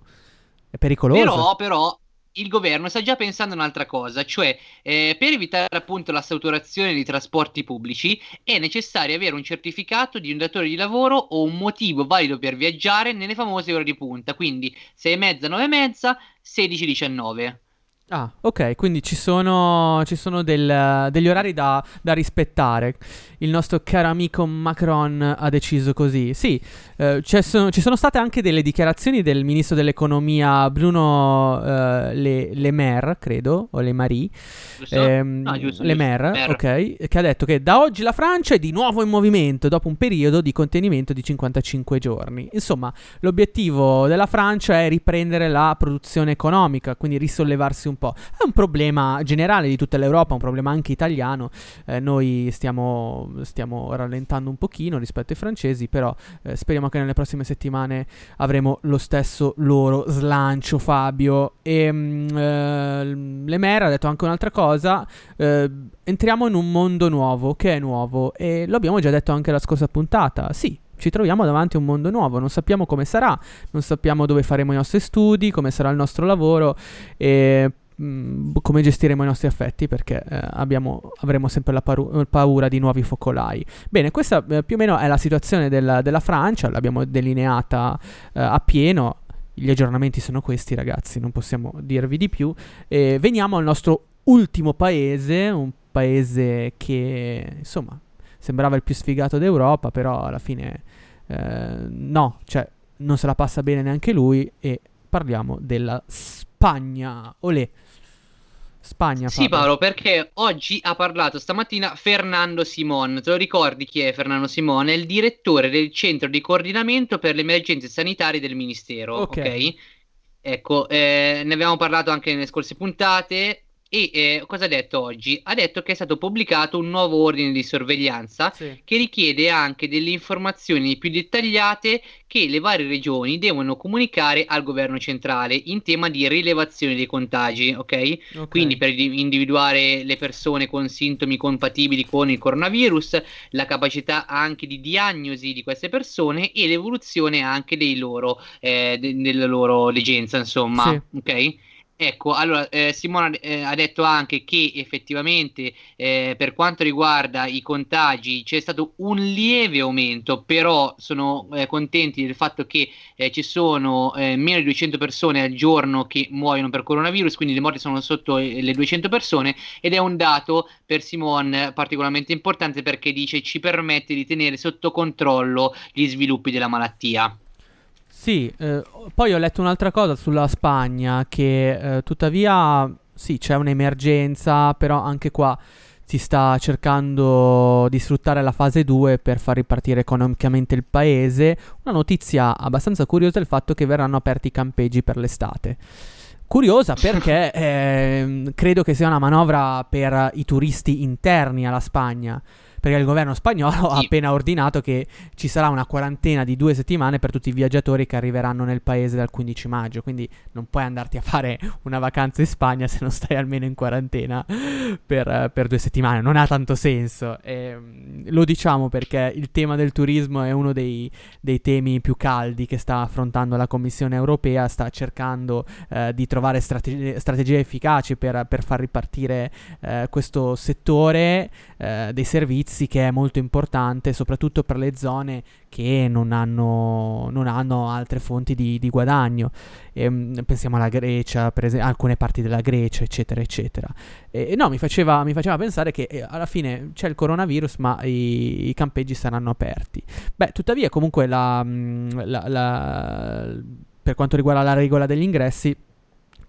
A: è pericoloso.
G: Però, però, il governo sta già pensando a un'altra cosa, cioè eh, per evitare appunto la saturazione dei trasporti pubblici è necessario avere un certificato di un datore di lavoro o un motivo valido per viaggiare nelle famose ore di punta, quindi 6 e mezza, 9 e mezza, 16, 19.
A: Ah, ok, quindi ci sono, ci sono del- degli orari da, da rispettare. Il nostro caro amico Macron ha deciso così. Sì, eh, c'è- sono- ci sono state anche delle dichiarazioni del ministro dell'economia Bruno eh, Le, Le Maire, credo, o Le Marie.
G: Giusto?
A: Ehm,
G: No, giusto,
A: Le
G: giusto.
A: Maire,
G: Maire.
A: ok, che ha detto che da oggi la Francia è di nuovo in movimento dopo un periodo di contenimento di 55 giorni. Insomma, l'obiettivo della Francia è riprendere la produzione economica, quindi risollevarsi un po'. È un problema generale di tutta l'Europa, un problema anche italiano. Eh, noi stiamo, stiamo rallentando un pochino rispetto ai francesi, però eh, speriamo che nelle prossime settimane avremo lo stesso loro slancio, Fabio. E mm, eh, Le Maire ha detto anche un'altra cosa. eh, entriamo in un mondo nuovo, che è nuovo, e lo abbiamo già detto anche la scorsa puntata. Sì. Ci troviamo davanti a un mondo nuovo, non sappiamo come sarà, non sappiamo dove faremo i nostri studi, come sarà il nostro lavoro e come gestiremo i nostri affetti perché eh, abbiamo- avremo sempre la paru- paura di nuovi focolai. Bene, questa eh, più o meno è la situazione della, della Francia, l'abbiamo delineata eh, a pieno. Gli aggiornamenti sono questi, ragazzi, non possiamo dirvi di più. E veniamo al nostro ultimo paese, un paese che insomma sembrava il più sfigato d'Europa, però alla fine eh, no, cioè non se la passa bene neanche lui. E parliamo della Spagna. Olè. Spagna.
G: Sì. Paolo, perché oggi ha parlato stamattina Fernando Simon. Te lo ricordi chi è Fernando Simon? È il direttore del centro di coordinamento per le emergenze sanitarie del Ministero.
A: Ok.
G: Ok. Ecco, eh, ne abbiamo parlato anche nelle scorse puntate. E eh, cosa ha detto oggi? Ha detto che è stato pubblicato un nuovo ordine di sorveglianza
A: Sì.
G: che richiede anche delle informazioni più dettagliate che le varie regioni devono comunicare al governo centrale in tema di rilevazione dei contagi, ok?
A: Ok.
G: Quindi per di- individuare le persone con sintomi compatibili con il coronavirus, la capacità anche di diagnosi di queste persone e l'evoluzione anche dei loro, eh, de- della loro legenza, insomma,
A: Sì.
G: ok? Ecco, allora eh, Simone eh, ha detto anche che effettivamente eh, per quanto riguarda i contagi c'è stato un lieve aumento, però sono eh, contenti del fatto che eh, ci sono eh, meno di 200 persone al giorno che muoiono per coronavirus, quindi le morti sono sotto le 200 persone ed è un dato per Simone particolarmente importante perché dice ci permette di tenere sotto controllo gli sviluppi della malattia.
A: Sì, eh, poi ho letto un'altra cosa sulla Spagna che eh, tuttavia sì, c'è un'emergenza, però anche qua si sta cercando di sfruttare la fase 2 per far ripartire economicamente il paese. Una notizia abbastanza curiosa è il fatto che verranno aperti i campeggi per l'estate. Curiosa perché ehm, credo che sia una manovra per i turisti interni alla Spagna. Perché il governo spagnolo ha appena ordinato che ci sarà una quarantena di due settimane per tutti i viaggiatori che arriveranno nel paese dal 15 maggio. Quindi non puoi andarti a fare una vacanza in Spagna se non stai almeno in quarantena per, eh, per due settimane. Non ha tanto senso. Ehm, lo diciamo perché il tema del turismo è uno dei, dei temi più caldi che sta affrontando la Commissione europea. Sta cercando eh, di trovare strategie, strategie efficaci per, per far ripartire eh, questo settore eh, dei servizi che è molto importante, soprattutto per le zone che non hanno, non hanno altre fonti di, di guadagno. Ehm, pensiamo alla Grecia, per esempio, alcune parti della Grecia, eccetera, eccetera. E e no, mi faceva, mi faceva pensare che eh, alla fine c'è il coronavirus, ma i, i campeggi saranno aperti. Beh, tuttavia, comunque, la, mh, la- la- per quanto riguarda la regola degli ingressi.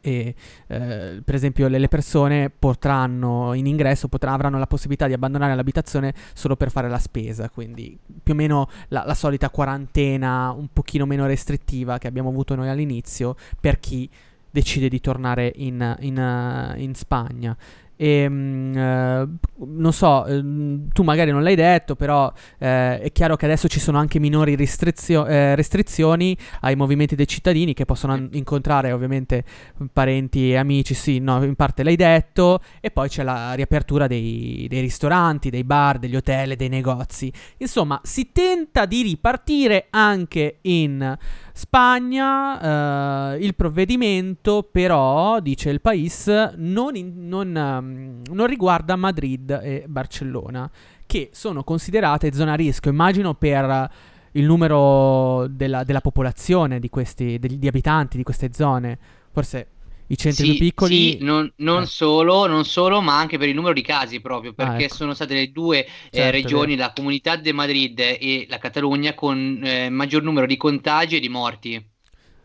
A: E, eh, per esempio le, le persone potranno in ingresso potrà- avranno la possibilità di abbandonare l'abitazione solo per fare la spesa quindi più o meno la, la solita quarantena un pochino meno restrittiva che abbiamo avuto noi all'inizio per chi decide di tornare in, in, eh, in Spagna e mm, eh, non so, ehm, tu magari non l'hai detto, però eh, è chiaro che adesso ci sono anche minori restrizio- eh, restrizioni ai movimenti dei cittadini che possono an- incontrare ovviamente parenti e amici, sì, no, in parte l'hai detto, e poi c'è la riapertura dei, dei ristoranti, dei bar, degli hotel, dei negozi. Insomma, si tenta di ripartire anche in Spagna. eh, il provvedimento, però, dice il País, non, in- non, ehm, non riguarda Madrid e Barcellona, che sono considerate zona a rischio, immagino per il numero della, della popolazione di questi, degli abitanti di queste zone. Forse i centri
G: Sì,
A: più piccoli.
G: sì, non, non
A: Eh.
G: solo, non solo, ma anche per il numero di casi proprio, perché
A: ecco.
G: sono state le due eh,
A: Certo, è
G: regioni, la Comunità de Madrid e la Catalogna, con eh, maggior numero di contagi e di morti.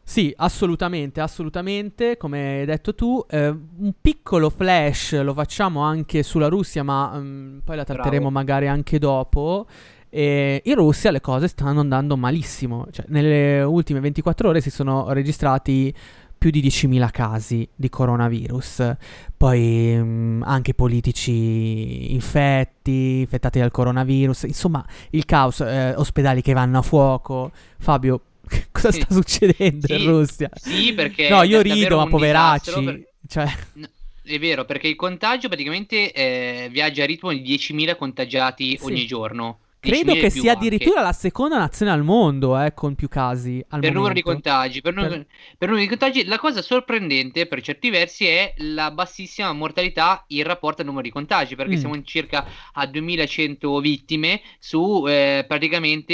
A: Sì, assolutamente, assolutamente, come hai detto tu. Eh, un piccolo flash lo facciamo anche sulla Russia, ma mm, poi la tratteremo
G: Bravo.
A: magari anche dopo. E in Russia le cose stanno andando malissimo. Cioè, nelle ultime 24 ore si sono registrati più di 10.000 casi di coronavirus. Poi mm, anche politici infetti, infettati dal coronavirus. Insomma, il caos, eh, ospedali che vanno a fuoco. Fabio, cosa sta succedendo
G: Sì,
A: in Russia?
G: Sì, perché
A: No, io rido, ma poveracci.
G: per-
A: Cioè,
G: No, È vero, perché il contagio praticamente eh, viaggia a ritmo di 10.000 contagiati
A: Sì.
G: ogni giorno.
A: Credo
G: 10.000
A: che sia
G: anche.
A: addirittura la seconda nazione al mondo, eh, con più casi al
G: per numero di
A: momento.
G: contagi, per,
A: Per-
G: per numero di contagi, la cosa sorprendente per certi versi è la bassissima mortalità in rapporto al numero di contagi, perché
A: Mm.
G: siamo in circa a 2100 vittime su eh, praticamente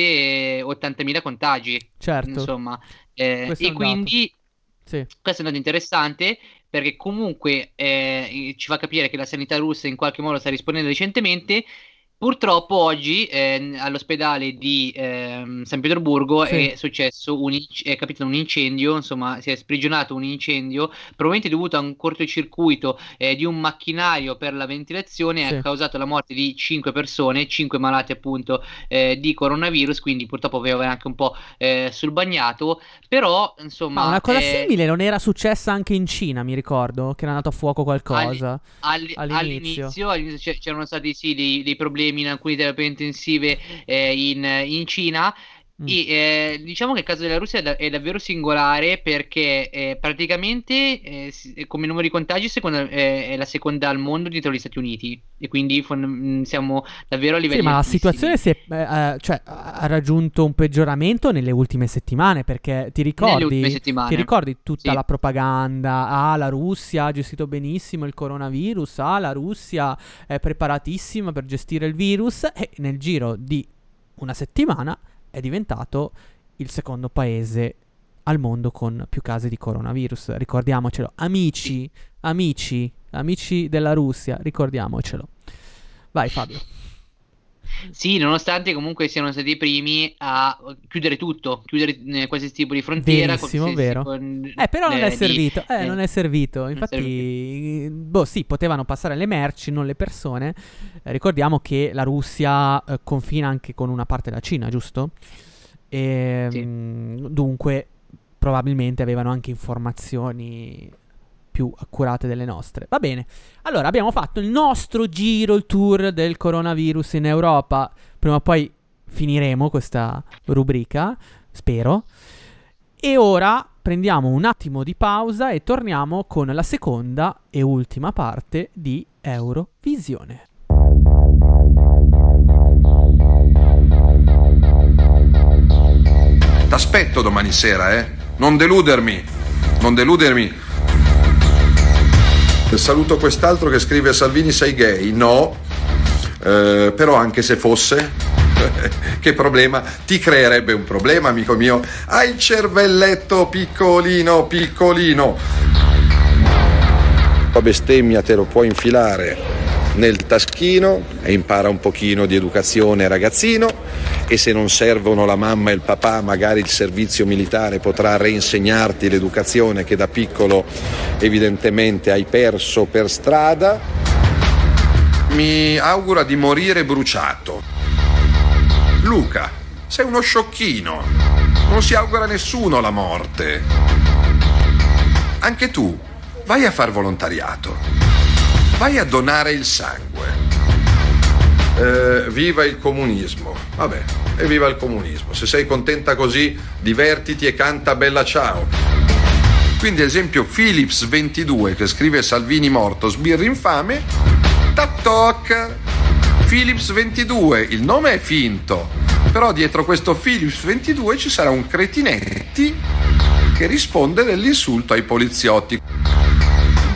G: eh, 80.000 contagi,
A: Certo.
G: insomma. Eh, e quindi
A: Sì.
G: questo è un dato interessante perché comunque eh, ci fa capire che la sanità russa in qualche modo sta rispondendo recentemente Purtroppo oggi eh, all'ospedale di eh, San Pietroburgo
A: Sì.
G: è successo un, è capitato un incendio, insomma si è sprigionato un incendio, probabilmente dovuto a un cortocircuito eh, di un macchinario per la ventilazione,
A: Sì.
G: ha causato la morte di 5 persone, 5 malati appunto eh, di coronavirus, quindi purtroppo aveva anche un po' eh, sul bagnato, però insomma...
A: Ma una cosa
G: eh,
A: simile non era successa anche in Cina, mi ricordo, che era andato a fuoco qualcosa.
G: All-
A: all'inizio.
G: all'inizio, all'inizio c'è- c'erano stati sì dei, dei problemi in alcune terapie intensive eh, in, in Cina.
A: Mm.
G: E, eh, diciamo che il caso della Russia è, da- è davvero singolare perché eh, praticamente eh, si- come numero di contagi secondo- eh, è la seconda al mondo dietro gli Stati Uniti e quindi fon- mh, siamo davvero a livelli
A: Sì, ma la situazione si è, eh, eh, cioè, ha raggiunto un peggioramento nelle ultime settimane perché ti ricordi, ti ricordi tutta
G: Sì.
A: la propaganda? Ah, la Russia ha gestito benissimo il coronavirus, ah, la Russia è preparatissima per gestire il virus e nel giro di una settimana è diventato il secondo paese al mondo con più casi di coronavirus. Ricordiamocelo, amici, amici, amici della Russia, ricordiamocelo. Vai Fabio.
G: Sì, nonostante comunque siano stati i primi a chiudere tutto, chiudere eh, qualsiasi tipo di frontiera. Qualsiasi
A: vero.
G: tipo,
A: Eh, però non
G: eh,
A: è
G: di-
A: servito. Eh,
G: eh,
A: non è servito. Infatti, boh, sì, potevano passare le merci, non le persone. Ricordiamo che la Russia eh, confina anche con una parte della Cina, giusto? E,
G: Sì.
A: mm, dunque, probabilmente avevano anche informazioni più accurate delle nostre. Va bene. Allora, abbiamo fatto il nostro giro, il tour del coronavirus in Europa. Prima o poi finiremo questa rubrica, spero. E ora prendiamo un attimo di pausa e torniamo con la seconda e ultima parte di Eurovisione.
D: T'aspetto domani sera, eh? Non deludermi, non deludermi. Saluto quest'altro che scrive Salvini sei gay. No, Eh, però anche se fosse, che problema? Ti creerebbe un problema, amico mio. Hai il cervelletto piccolino, piccolino. La bestemmia te lo puoi infilare nel taschino e impara un pochino di educazione ragazzino e se non servono la mamma e il papà magari il servizio militare potrà reinsegnarti l'educazione che da piccolo evidentemente hai perso per strada. Mi augura di morire bruciato. Luca, sei uno sciocchino. Non si augura a nessuno la morte. Anche tu, vai a far volontariato. Vai a donare il sangue. Eh, viva il comunismo. Vabbè, e viva il comunismo. Se sei contenta così, divertiti e canta Bella Ciao. Quindi, ad esempio, Philips 22 che scrive Salvini morto, sbirri infame. Tac toc. Philips 22, il nome è finto. Però dietro questo Philips 22 ci sarà un cretinetti che risponde dell'insulto ai poliziotti.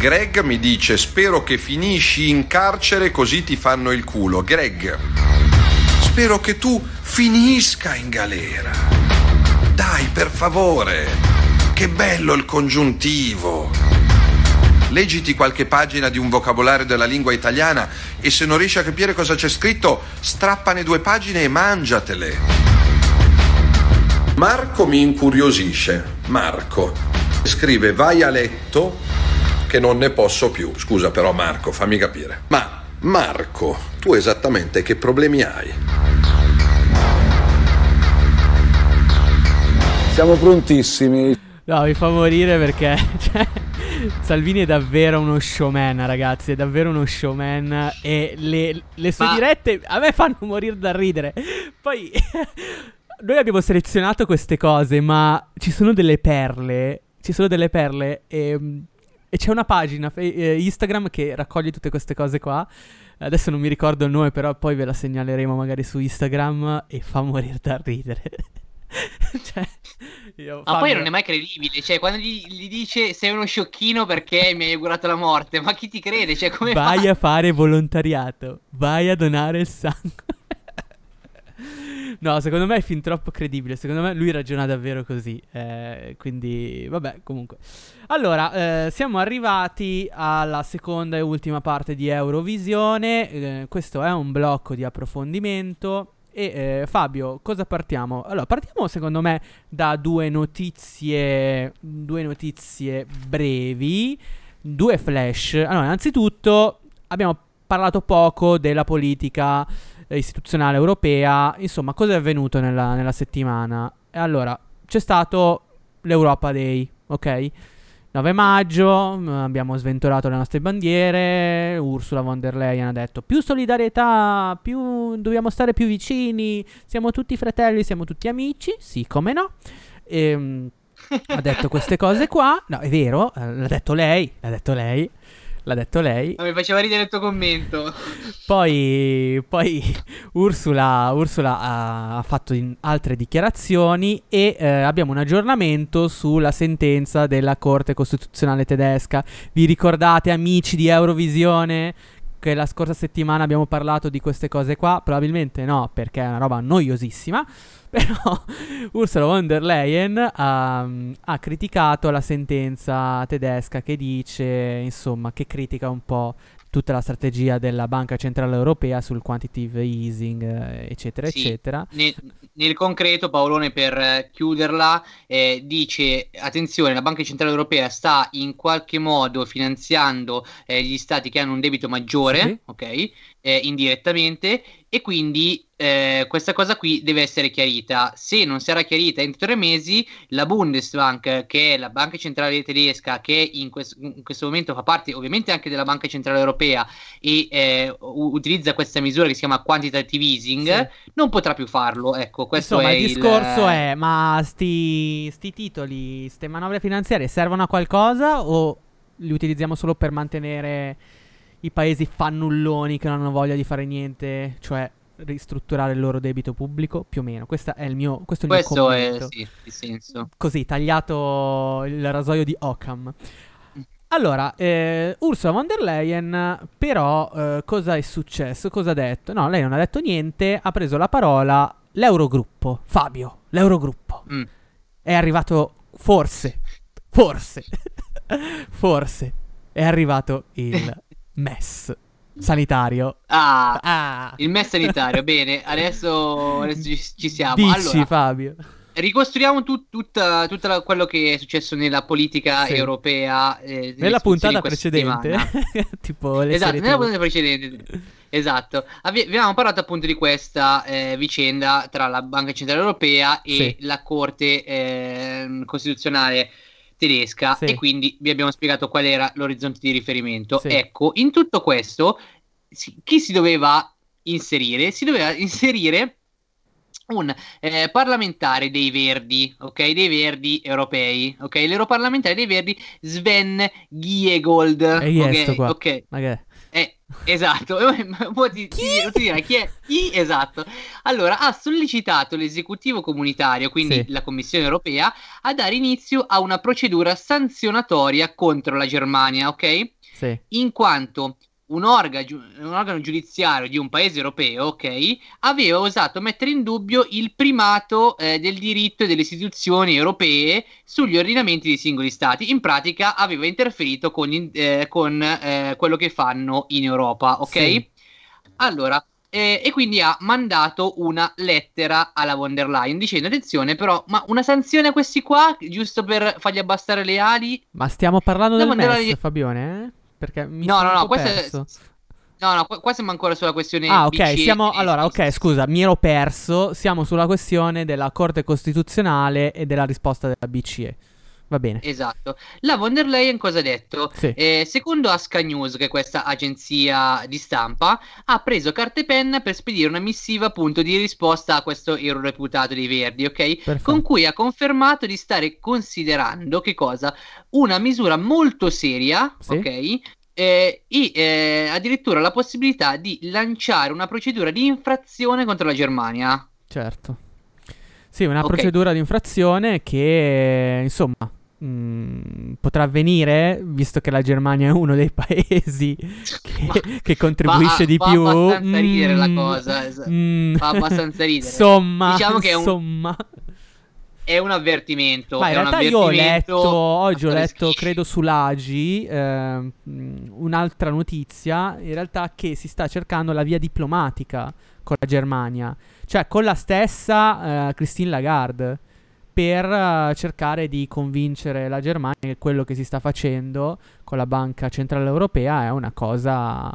D: Greg mi dice spero che finisci in carcere così ti fanno il culo. Greg, spero che tu finisca in galera. Dai, per favore. Che bello il congiuntivo. Leggiti qualche pagina di un vocabolario della lingua italiana e se non riesci a capire cosa c'è scritto, strappane due pagine e mangiatele. Marco mi incuriosisce. Marco scrive vai a letto che non ne posso più. Scusa però Marco, fammi capire. Ma Marco, tu esattamente che problemi hai?
L: Siamo prontissimi.
A: No, mi fa morire perché cioè, Salvini è davvero uno showman, ragazzi. È davvero uno showman. E le, le sue
G: Ma-
A: dirette a me fanno morire da ridere. Poi noi abbiamo selezionato queste cose, ma ci sono delle perle. Ci sono delle perle. E, e c'è una pagina eh, Instagram che raccoglie tutte queste cose qua. Adesso non mi ricordo il nome, però poi ve la segnaleremo magari su Instagram. E fa morire da ridere. cioè, io,
G: Ma poi non è mai credibile, cioè quando gli, gli dice sei uno sciocchino perché mi hai augurato la morte, ma chi ti crede? Cioè come
A: Vai
G: fai?
A: a fare volontariato, vai a donare il sangue. no, secondo me è fin troppo credibile. Secondo me lui ragiona davvero così. Eh, quindi, vabbè, comunque. Allora, eh, siamo arrivati alla seconda e ultima parte di Eurovisione. Eh, questo è un blocco di approfondimento. E eh, Fabio, cosa partiamo? Allora, partiamo secondo me da due notizie, due notizie brevi, due flash. Allora, innanzitutto abbiamo parlato poco della politica eh, istituzionale europea. Insomma, cosa è avvenuto nella, nella settimana? Allora, c'è stato l'Europa Day, ok? 9 maggio, mm, abbiamo sventolato le nostre bandiere, Ursula von der Leyen ha detto più solidarietà, più, dobbiamo stare più vicini, siamo tutti fratelli, siamo tutti amici, sì come no. E, ehm, ha detto queste cose qua, no è vero, eh, l'ha detto lei, l'ha detto lei. L'ha detto lei.
G: mi faceva ridere il tuo commento.
A: Poi, poi Ursula, Ursula, ha fatto altre dichiarazioni e eh, abbiamo un aggiornamento sulla sentenza della Corte Costituzionale tedesca. Vi ricordate, amici di Eurovisione, che la scorsa settimana abbiamo parlato di queste cose qua? Probabilmente no, perché è una roba noiosissima. Però Ursula von der Leyen ha, ha, criticato la sentenza tedesca che dice, insomma, che critica un po' tutta la strategia della Banca Centrale Europea sul quantitative easing, eh, eccetera, sì, eccetera.
G: Nel, nel, concreto, Paolone, per eh, chiuderla, eh, dice: attenzione, la Banca Centrale Europea sta in qualche modo finanziando eh, gli stati che hanno un debito maggiore, sì. ok? Eh, indirettamente e quindi eh, questa cosa qui deve essere chiarita. Se non sarà chiarita entro tre mesi, la Bundesbank, che è la banca centrale tedesca, che in, quest- in questo momento fa parte ovviamente anche della Banca Centrale Europea e eh, u- utilizza questa misura che si chiama quantitative easing, sì. non potrà più farlo. Ecco, questo
A: Insomma,
G: è
A: il discorso il... è: ma sti, sti titoli, queste manovre finanziarie servono a qualcosa o li utilizziamo solo per mantenere i paesi fannulloni che non hanno voglia di fare niente, cioè ristrutturare il loro debito pubblico, più o meno. Questo è il mio, questo è il
G: questo
A: mio commento.
G: è, sì, il senso.
A: Così, tagliato il rasoio di Occam. Allora, eh, Ursula von der Leyen, però, eh, cosa è successo? Cosa ha detto? No, lei non ha detto niente, ha preso la parola l'Eurogruppo. Fabio, l'Eurogruppo. Mm. È arrivato, forse, forse, forse, è arrivato il MES sanitario.
G: Ah, ah. il MES sanitario. Bene, adesso, adesso ci, ci, siamo.
A: Dici,
G: allora,
A: Fabio.
G: Ricostruiamo tu, tutta, tutta quello che è successo nella politica sì. europea.
A: Eh, nella puntata precedente, tipo le
G: esatto, nella puntata precedente. Esatto, abbiamo parlato appunto di questa eh, vicenda tra la Banca Centrale Europea e sì. la Corte eh, Costituzionale tedesca sì. e quindi vi abbiamo spiegato qual era l'orizzonte di riferimento. Sì. Ecco, in tutto questo, chi si doveva inserire? Si doveva inserire un eh, parlamentare dei Verdi, ok? Dei Verdi europei, ok? L'europarlamentare dei Verdi Sven Giegold.
A: E okay?
G: qua. ok.
A: Okay.
G: Eh, esatto, ti, ti, ti dirà chi è chi, esatto. Allora, ha sollecitato l'esecutivo comunitario, quindi sì. la Commissione europea, a dare inizio a una procedura sanzionatoria contro la Germania, ok?
A: Sì.
G: In quanto un, orga, un, organo giudiziario di un paese europeo, ok, aveva osato mettere in dubbio il primato eh, del diritto e delle istituzioni europee sugli ordinamenti dei singoli stati. In pratica aveva interferito con, eh, con eh, quello che fanno in Europa, ok? Sì. Allora, eh, e quindi ha mandato una lettera alla von der Leyen dicendo attenzione però ma una sanzione a questi qua giusto per fargli abbassare le ali
A: ma stiamo parlando La del MES Leyen... Fabione eh? Perché mi no, no, no, questo
G: No, no, qua, siamo ancora sulla questione.
A: Ah, ok. Siamo, allora, ok, scusa, mi ero perso. Siamo sulla questione della Corte Costituzionale e della risposta della BCE. Va bene.
G: Esatto. La von der Leyen cosa ha detto? Sì. Eh, secondo Asca News, che è questa agenzia di stampa, ha preso carta e penna per spedire una missiva appunto di risposta a questo eurodeputato dei Verdi, ok? Perfetto. Con cui ha confermato di stare considerando che cosa? Una misura molto seria, sì. ok? Eh, e eh, addirittura la possibilità di lanciare una procedura di infrazione contro la Germania.
A: Certo. Sì, una okay. procedura di infrazione che, insomma, mh, potrà avvenire, visto che la Germania è uno dei paesi che, che contribuisce
G: fa,
A: di
G: fa
A: più.
G: abbastanza ridere la
A: Mm,
G: cosa.
A: mm.
G: Fa abbastanza ridere.
A: Insomma,
G: Diciamo che è un,
A: insomma.
G: è un avvertimento.
A: Ma in realtà io ho
G: avvertimento
A: letto, oggi ho letto, credo sull'Agi, ehm, mh, un'altra notizia, in realtà che si sta cercando la via diplomatica con la Germania, cioè con la stessa eh, Christine Lagarde, per eh, cercare di convincere la Germania che quello che si sta facendo con la Banca Centrale Europea è una cosa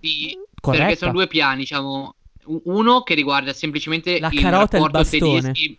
G: Sì,
A: corretta.
G: perché sono due piani, diciamo. Uno che riguarda semplicemente
A: La
G: il
A: carota e il
G: rapporto
A: bastone.
G: tedeschi.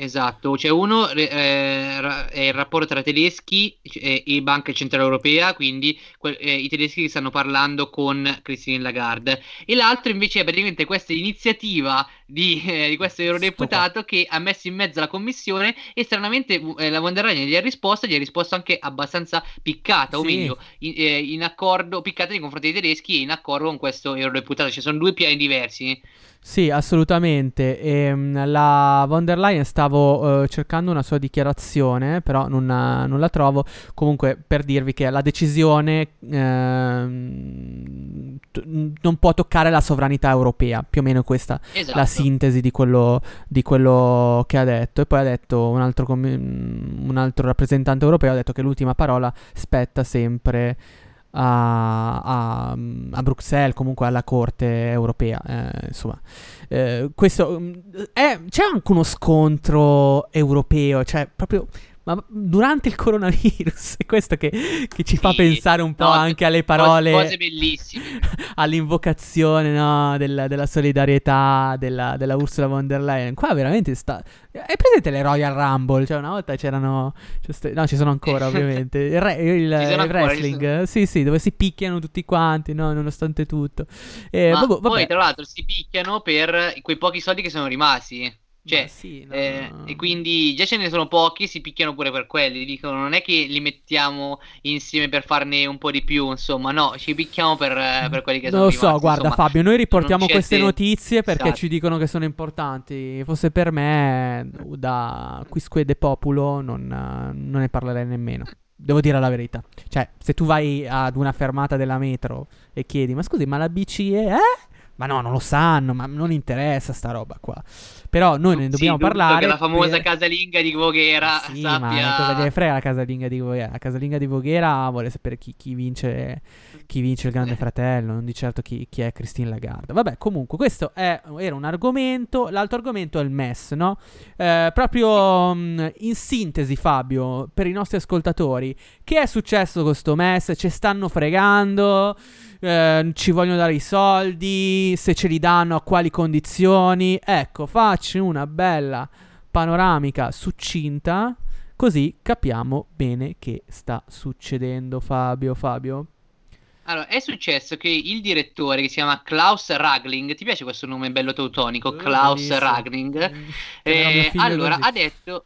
G: Esatto, c'è uno eh, è il rapporto tra tedeschi e, e Banca Centrale Europea, quindi que- eh, i tedeschi che stanno parlando con Christine Lagarde, e l'altro invece è praticamente questa iniziativa di, eh, di questo eurodeputato che ha messo in mezzo la commissione e stranamente eh, la von der Leyen gli ha risposto, gli ha risposto anche abbastanza piccata, o
A: Sì.
G: meglio, in, eh, in accordo, piccata nei confronti dei tedeschi e in accordo con questo eurodeputato, ci sono due piani diversi.
A: Sì, assolutamente. Ehm, la von der Leyen stavo eh, cercando una sua dichiarazione, però non, non la trovo. Comunque, per dirvi che la decisione ehm, t- non può toccare la sovranità europea, più o meno questa
G: Esatto.
A: la sintesi di quello, di quello che ha detto. E poi ha detto un altro, commi- un altro rappresentante europeo, ha detto che l'ultima parola spetta sempre a, a, a Bruxelles, comunque alla Corte europea. eh, insomma, Eh, questo mm, è- c'è anche uno scontro europeo, cioè proprio. Ma durante il coronavirus, è questo che, che ci fa
G: Sì,
A: pensare un po'
G: no,
A: anche alle parole,
G: Cose bellissime.
A: all'invocazione no, del- della solidarietà della, della Ursula von der Leyen. Qua veramente sta. È presente le Royal Rumble? Cioè, una volta c'erano. sta- No, ci sono ancora, ovviamente. Il, re- il- il
G: ancora,
A: wrestling. Sì, sì, dove si picchiano tutti quanti, no, nonostante tutto. Eh,
G: Ma
A: vabbè,
G: poi, tra l'altro, si picchiano per quei pochi soldi che sono rimasti. Cioè,
A: sì, no,
G: eh,
A: no.
G: e quindi già ce ne sono pochi, si picchiano pure per quelli. Dicono, non è che li mettiamo insieme per farne un po' di più, insomma, no, ci picchiamo per, eh, per quelli che
A: Non
G: sono
A: lo so,
G: rimasti.
A: guarda
G: insomma.
A: Fabio, noi riportiamo
G: non
A: queste
G: siete-
A: notizie perché
G: Esatto.
A: ci dicono che sono importanti. Fosse per me, da Quisque de Populo, non, non ne parlerei nemmeno. Devo dire la verità. Cioè, se tu vai ad una fermata della metro e chiedi, ma scusi, ma la BCE è? Ma no, non lo sanno, ma non interessa sta roba qua. Però noi ne
G: Sì,
A: dobbiamo
G: giusto
A: parlare.
G: Che la famosa
A: per-
G: casalinga di Voghera
A: Sì,
G: sappia...
A: ma cosa gliene frega la casalinga di Voghera? La casalinga di Voghera vuole sapere chi, chi vince, chi vince il Grande Fratello, non di certo chi, chi è Christine Lagarde. Vabbè, comunque, questo è- era un argomento. L'altro argomento è il MES, no? Eh, proprio mh, in sintesi, Fabio, per i nostri ascoltatori, che è successo con sto MES? Ci stanno fregando? Eh, ci vogliono dare i soldi? Se ce li danno, a quali condizioni? Ecco, facci una bella panoramica succinta, così capiamo bene che sta succedendo, Fabio. Fabio?
G: Allora, è successo che il direttore che si chiama Klaus Ragling, ti piace questo nome bello teutonico?
A: Eh,
G: Klaus
A: bellissimo.
G: Ragling. Eh,
A: figlio
G: allora,
A: così.
G: ha detto,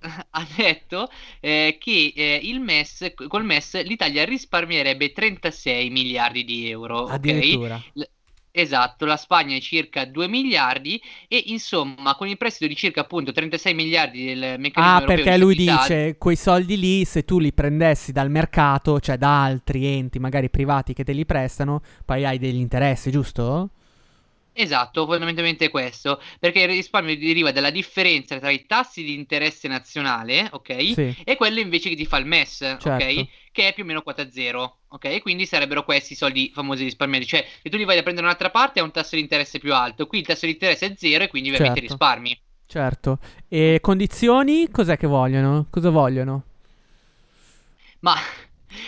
G: ha detto eh, che eh, il MES, col MES l'Italia risparmierebbe 36 miliardi di euro.
A: Addirittura.
G: L- Esatto, la Spagna è circa 2 miliardi e insomma con il prestito di circa appunto 36 miliardi del meccanismo
A: Ah, perché lui dice quei soldi lì, se tu li prendessi dal mercato, cioè da altri enti, magari privati che te li prestano, poi hai degli interessi, giusto?
G: Esatto, fondamentalmente questo, perché il risparmio deriva dalla differenza tra i tassi di interesse nazionale, ok?
A: Sì.
G: E quello invece che ti fa il MES,
A: Certo.
G: ok? Che è più o meno quota zero, ok? E quindi sarebbero questi i soldi famosi risparmiati, cioè se tu li vai a prendere un'altra parte ha un tasso di interesse più alto, qui il tasso di interesse è zero e quindi ovviamente
A: Certo.
G: risparmi.
A: Certo. E condizioni? Cos'è che vogliono? Cosa vogliono?
G: Ma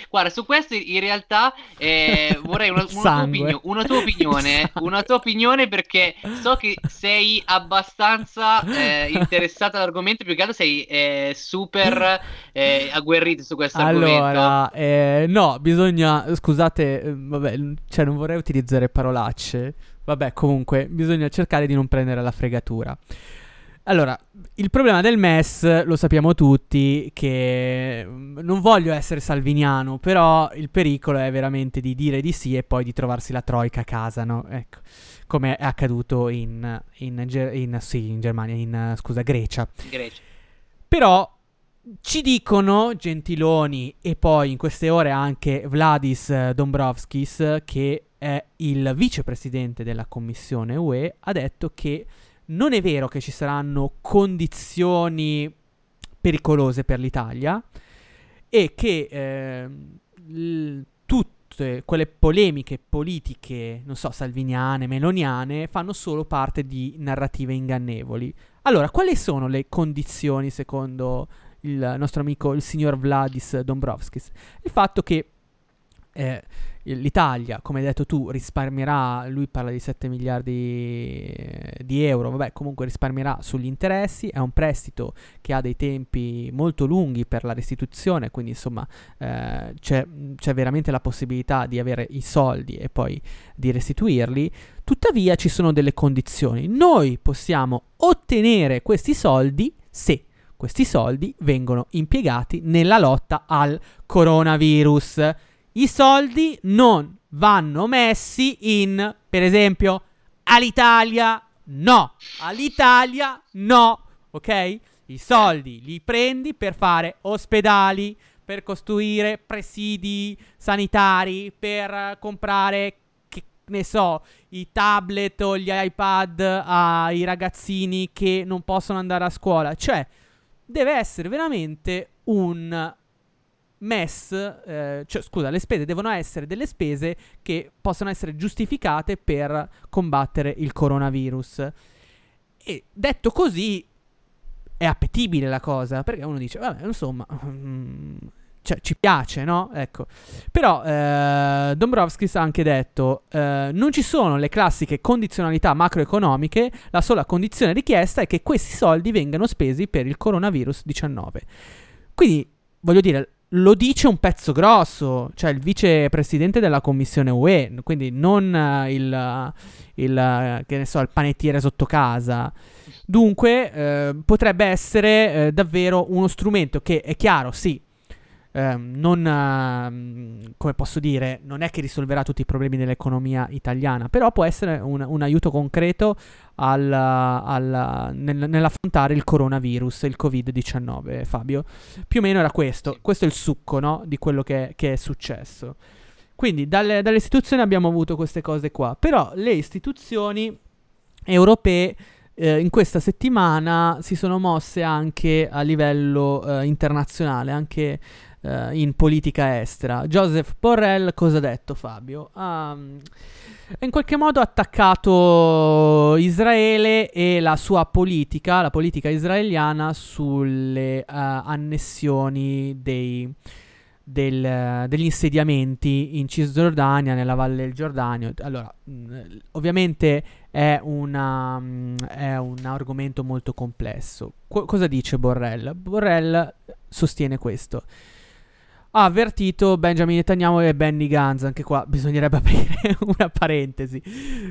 G: guarda, su questo in realtà eh, vorrei una, una tua
A: Sangue.
G: opinio- una tua opinione, una tua opinione perché so che sei abbastanza eh, interessata all'argomento, più che altro sei eh, super eh, agguerrito su questo argomento.
A: Allora, eh, no, bisogna, scusate, eh, vabbè, cioè non vorrei utilizzare parolacce. Vabbè, comunque, bisogna cercare di non prendere la fregatura. Allora, il problema del MES lo sappiamo tutti che mm, non voglio essere salviniano, però il pericolo è veramente di dire di sì e poi di trovarsi la troica a casa, no? Ecco, come è accaduto in, in, in- sì, in Germania, in, eh, scusa, Grecia.
G: Grecia.
A: Però Ci dicono Gentiloni e poi in queste ore anche Vladis Dombrovskis, che è il vicepresidente della Commissione UE, ha detto che non è vero che ci saranno condizioni pericolose per l'Italia e che eh, l- tutte quelle polemiche politiche, non so, salviniane, meloniane, fanno solo parte di narrative ingannevoli. Allora, quali sono le condizioni secondo il nostro amico il signor Vladis Dombrovskis? Il fatto che eh, l'Italia, come hai detto tu, risparmierà, lui parla di 7 miliardi di euro, vabbè comunque risparmierà sugli interessi, è un prestito che ha dei tempi molto lunghi per la restituzione, quindi insomma eh, c'è, c'è veramente la possibilità di avere i soldi e poi di restituirli, tuttavia ci sono delle condizioni, noi possiamo ottenere questi soldi se questi soldi vengono impiegati nella lotta al coronavirus i soldi non vanno messi in, per esempio, all'Italia no, all'Italia no, ok? I soldi li prendi per fare ospedali, per costruire presidi sanitari, per comprare, che ne so, i tablet o gli iPad ai ragazzini che non possono andare a scuola. Cioè, deve essere veramente un MES, eh, cioè scusa, le spese devono essere delle spese che possono essere giustificate per combattere il coronavirus. E detto così è appetibile la cosa, perché uno dice, vabbè, insomma, mm, cioè ci piace, no? Ecco. Però eh, Dombrovskis ha anche detto, eh, non ci sono le classiche condizionalità macroeconomiche, la sola condizione richiesta è che questi soldi vengano spesi per il coronavirus 19. Quindi, voglio dire, lo dice un pezzo grosso, cioè il vicepresidente della commissione UE, quindi non uh, il, il, che ne so, il panettiere sotto casa. Dunque eh, potrebbe essere eh, davvero uno strumento che è chiaro, sì, eh, non, uh, come posso dire, non è che risolverà tutti i problemi dell'economia italiana, però può essere un, un aiuto concreto al, al, nel, nell'affrontare il coronavirus, il Covid-19, Fabio. Più o meno era questo, questo è il succo no, di quello che, che, è successo. Quindi dalle, dalle istituzioni abbiamo avuto queste cose qua, però le istituzioni europee eh, in questa settimana si sono mosse anche a livello eh, internazionale, anche uh, in politica estera. Joseph Borrell cosa ha detto Fabio? Ha in qualche modo attaccato Israele e la sua politica, la politica israeliana sulle uh, annessioni dei, del, degli insediamenti in Cisgiordania, nella Valle del Giordano. Allora, mh, ovviamente è, una, mh, è, un argomento molto complesso. Qu- cosa dice Borrell? Borrell sostiene questo ha avvertito Benjamin Netanyahu e Benny Gantz. Anche qua bisognerebbe aprire una parentesi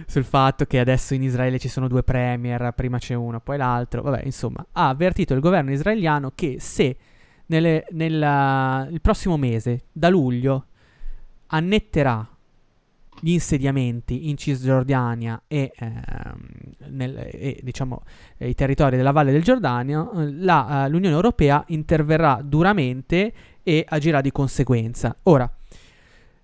A: sul fatto che adesso in Israele ci sono due premier, prima c'è uno, poi l'altro. Vabbè, insomma, ha avvertito il governo israeliano che se nelle, il prossimo mese, da luglio, annetterà gli insediamenti in Cisgiordania e, ehm, nel, e diciamo, eh, i territori della Valle del Giordano, la, uh, l'Unione Europea interverrà duramente e agirà di conseguenza. Ora,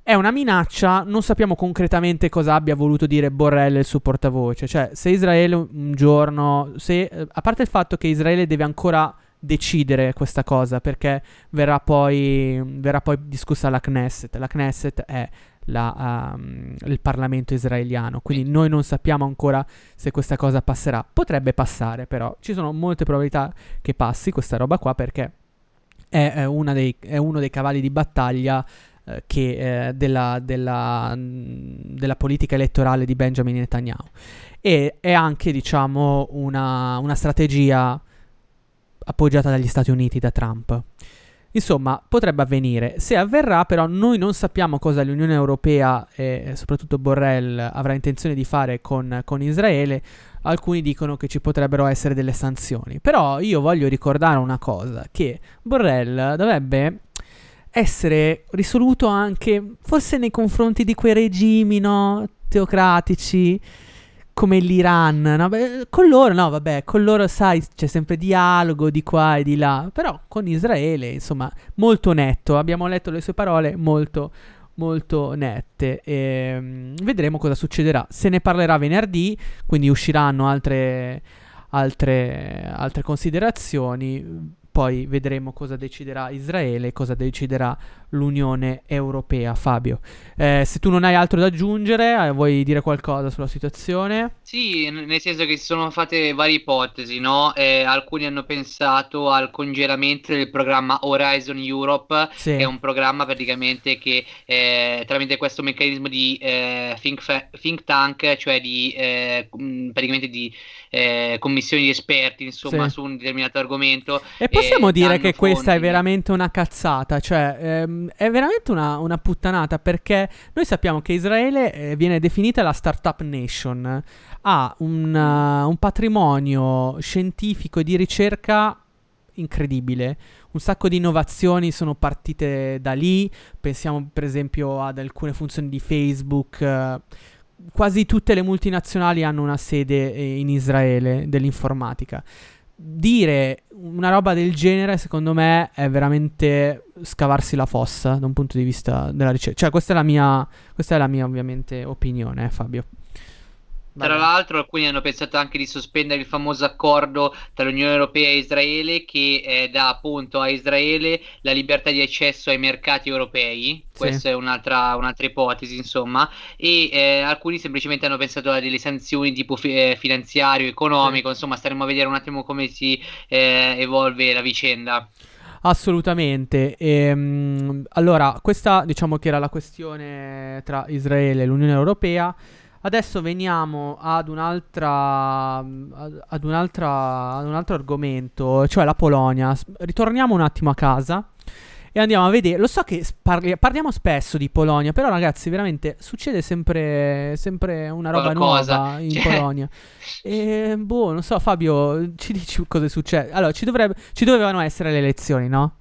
A: è una minaccia, non sappiamo concretamente cosa abbia voluto dire Borrell il suo portavoce, cioè se Israele un giorno, se, eh, a parte il fatto che Israele deve ancora decidere questa cosa perché verrà poi, verrà poi discussa la Knesset, la Knesset è la, um, il Parlamento israeliano, quindi noi non sappiamo ancora se questa cosa passerà, potrebbe passare però, ci sono molte probabilità che passi questa roba qua perché è, è, dei, è uno dei cavalli di battaglia eh, che, eh, della, della, della, politica elettorale di Benjamin Netanyahu. E è anche, diciamo, una, una strategia appoggiata dagli Stati Uniti da Trump. Insomma, potrebbe avvenire. Se avverrà, però, noi non sappiamo cosa l'Unione Europea e soprattutto Borrell avrà intenzione di fare con, con Israele. Alcuni dicono che ci potrebbero essere delle sanzioni. Però io voglio ricordare una cosa: che Borrell dovrebbe essere risoluto anche, forse nei confronti di quei regimi, no? Teocratici come l'Iran, no? Beh, con loro no, vabbè, con loro sai c'è sempre dialogo di qua e di là, però con Israele, insomma, molto netto, abbiamo letto le sue parole molto molto nette e um, vedremo cosa succederà. Se ne parlerà venerdì, quindi usciranno altre altre, altre considerazioni poi vedremo cosa deciderà Israele, cosa deciderà l'Unione Europea. Fabio, eh, se tu non hai altro da aggiungere, eh, vuoi dire qualcosa sulla situazione?
G: Sì, nel senso che si sono fatte varie ipotesi, no? Eh, alcuni hanno pensato al congelamento del programma Horizon Europe, sì. che è un programma praticamente che eh, tramite questo meccanismo di eh, think, fa- think, tank, cioè di eh, praticamente di commissioni di esperti, insomma, sì. su un determinato argomento.
A: E possiamo dire che fondi. questa è veramente una cazzata, cioè ehm, è veramente una, una, puttanata perché noi sappiamo che Israele eh, viene definita la startup nation ha un, uh, un patrimonio scientifico e di ricerca incredibile. Un sacco di innovazioni sono partite da lì. Pensiamo per esempio ad alcune funzioni di Facebook. Uh, quasi tutte le multinazionali hanno una sede eh, in Israele dell'informatica. Dire una roba del genere, secondo me, è veramente scavarsi la fossa da un punto di vista della ricerca. Cioè, questa è la mia, questa è la mia ovviamente opinione, eh, Fabio.
G: Tra l'altro alcuni hanno pensato anche di sospendere il famoso accordo tra l'Unione Europea e Israele che eh, dà appunto a Israele la libertà di accesso ai mercati europei, sì. questa è un'altra, un'altra, ipotesi insomma, e eh, alcuni semplicemente hanno pensato a delle sanzioni tipo fi- eh, finanziario, economico, sì. insomma staremo a vedere un attimo come si eh, evolve la vicenda.
A: Assolutamente. Ehm, allora, questa diciamo che era la questione tra Israele e l'Unione Europea. Adesso veniamo ad un'altra ad, un'altra ad un altro argomento, cioè la Polonia. Ritorniamo un attimo a casa e andiamo a vedere. Lo so che parli, parliamo spesso di Polonia, però ragazzi, veramente succede sempre, sempre una roba Qualcosa. nuova in cioè... Polonia. E boh, non so, Fabio, ci dici cosa succede? Allora, ci, dovrebbe, ci dovevano essere le elezioni, no?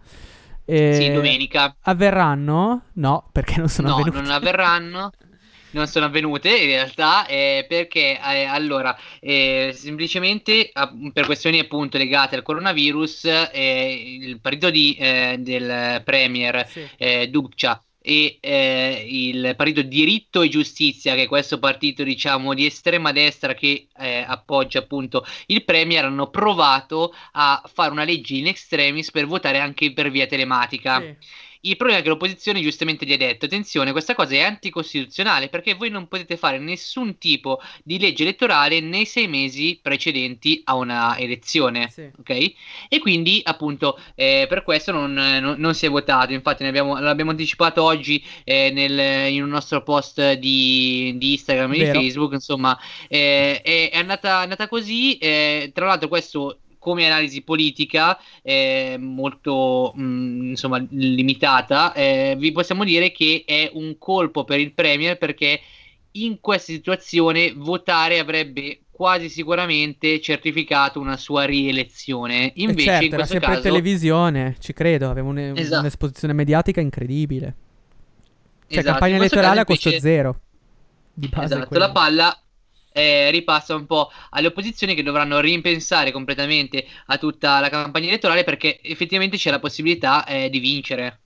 G: E sì, domenica.
A: Avverranno? No, perché non sono
G: no,
A: avvenute.
G: No, non avverranno non sono avvenute in realtà eh, perché eh, allora eh, semplicemente a, per questioni appunto legate al coronavirus eh, il partito di, eh, del premier sì. Eh, Dubcia e eh, il partito Diritto e Giustizia, che è questo partito diciamo di estrema destra che eh, appoggia appunto il Premier, hanno provato a fare una legge in extremis per votare anche per via telematica. Sì. Il problema è che l'opposizione giustamente gli ha detto: attenzione, questa cosa è anticostituzionale perché voi non potete fare nessun tipo di legge elettorale nei sei mesi precedenti a una elezione. Sì. Ok? E quindi, appunto, eh, per questo non, non, non, si è votato. Infatti, abbiamo, l'abbiamo anticipato oggi eh, nel, in un nostro post di, di Instagram e di Facebook. Insomma, eh, è, è, andata, è, andata, così. Eh, tra l'altro, questo come analisi politica eh, molto mh, mm, insomma limitata, eh, vi possiamo dire che è un colpo per il Premier perché in questa situazione votare avrebbe quasi sicuramente certificato una sua rielezione. Eh, Invece,
A: certo,
G: in
A: era sempre
G: caso...
A: televisione, ci credo, aveva un, esatto. un'esposizione mediatica incredibile. Cioè, esatto, campagna elettorale a costo invece... zero.
G: Esatto, la palla eh, ripassa un po' alle opposizioni che dovranno rimpensare completamente a tutta la campagna elettorale perché effettivamente c'è la possibilità eh, di vincere.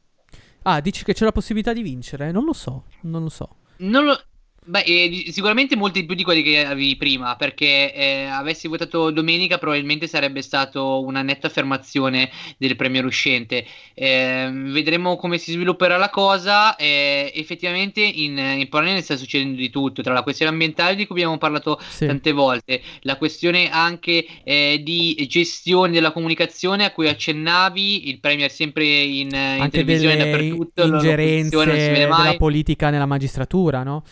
A: Ah, dici che c'è la possibilità di vincere? Non lo so, non lo so.
G: Non lo, Beh, eh, sicuramente molti più di quelli che avevi prima, perché eh, avessi votato domenica probabilmente sarebbe stato una netta affermazione del premier uscente. Eh, vedremo come si svilupperà la cosa. Eh, effettivamente in, in Polonia sta succedendo di tutto, tra la questione ambientale di cui abbiamo parlato sì. tante volte, la questione anche eh, di gestione della comunicazione a cui accennavi, il premier sempre in, in televisione dappertutto,
A: ingerenze della politica nella magistratura, no?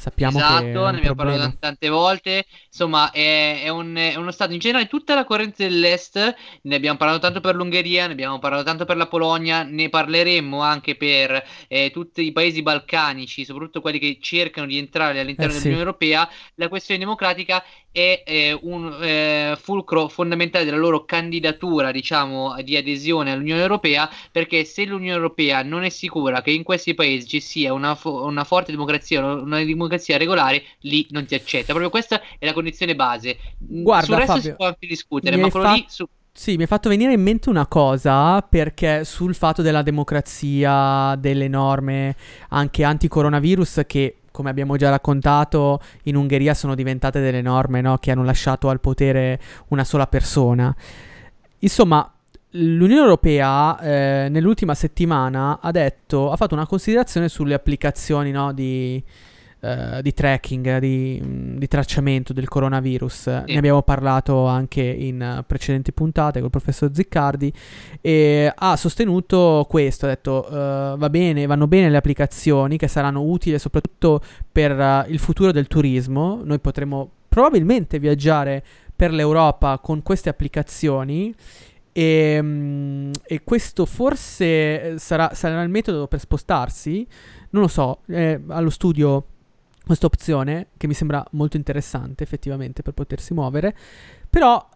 A: Sappiamo
G: esatto,
A: che
G: ne abbiamo parlato tante volte. Insomma, è, è, un, è, uno stato in generale, tutta la corrente dell'est, ne abbiamo parlato tanto per l'Ungheria, ne abbiamo parlato tanto per la Polonia, ne parleremo anche per eh, tutti i paesi balcanici, soprattutto quelli che cercano di entrare all'interno eh, dell'Unione sì. Europea. La questione democratica è eh, un eh, fulcro fondamentale della loro candidatura, diciamo, di adesione all'Unione Europea, perché se l'Unione Europea non è sicura che in questi paesi ci sia una, fo- una forte democrazia, una democrazia democrazia regolare, lì non ti accetta. Proprio questa è la condizione base.
A: Guarda,
G: Sul resto
A: Fabio,
G: si può anche discutere, ma quello
A: fa-
G: lì su...
A: Sì, mi è fatto venire in mente una cosa perché sul fatto della democrazia, delle norme anche anti-coronavirus che come abbiamo già raccontato in Ungheria sono diventate delle norme no, che hanno lasciato al potere una sola persona. Insomma, l'Unione Europea eh, nell'ultima settimana ha detto, ha fatto una considerazione sulle applicazioni no, di, eh, di tracking, di, mh, di tracciamento del coronavirus.
G: Sì.
A: Ne abbiamo parlato anche in eh, precedenti puntate col professor Ziccardi e ha sostenuto questo, ha detto eh, va bene, vanno bene le applicazioni che saranno utili soprattutto per eh, il futuro del turismo. Noi potremo probabilmente viaggiare per l'Europa con queste applicazioni e, mm, e questo forse eh, sarà, sarà il metodo per spostarsi. Non lo so, è allo studio questa opzione che mi sembra molto interessante effettivamente per potersi muovere. Però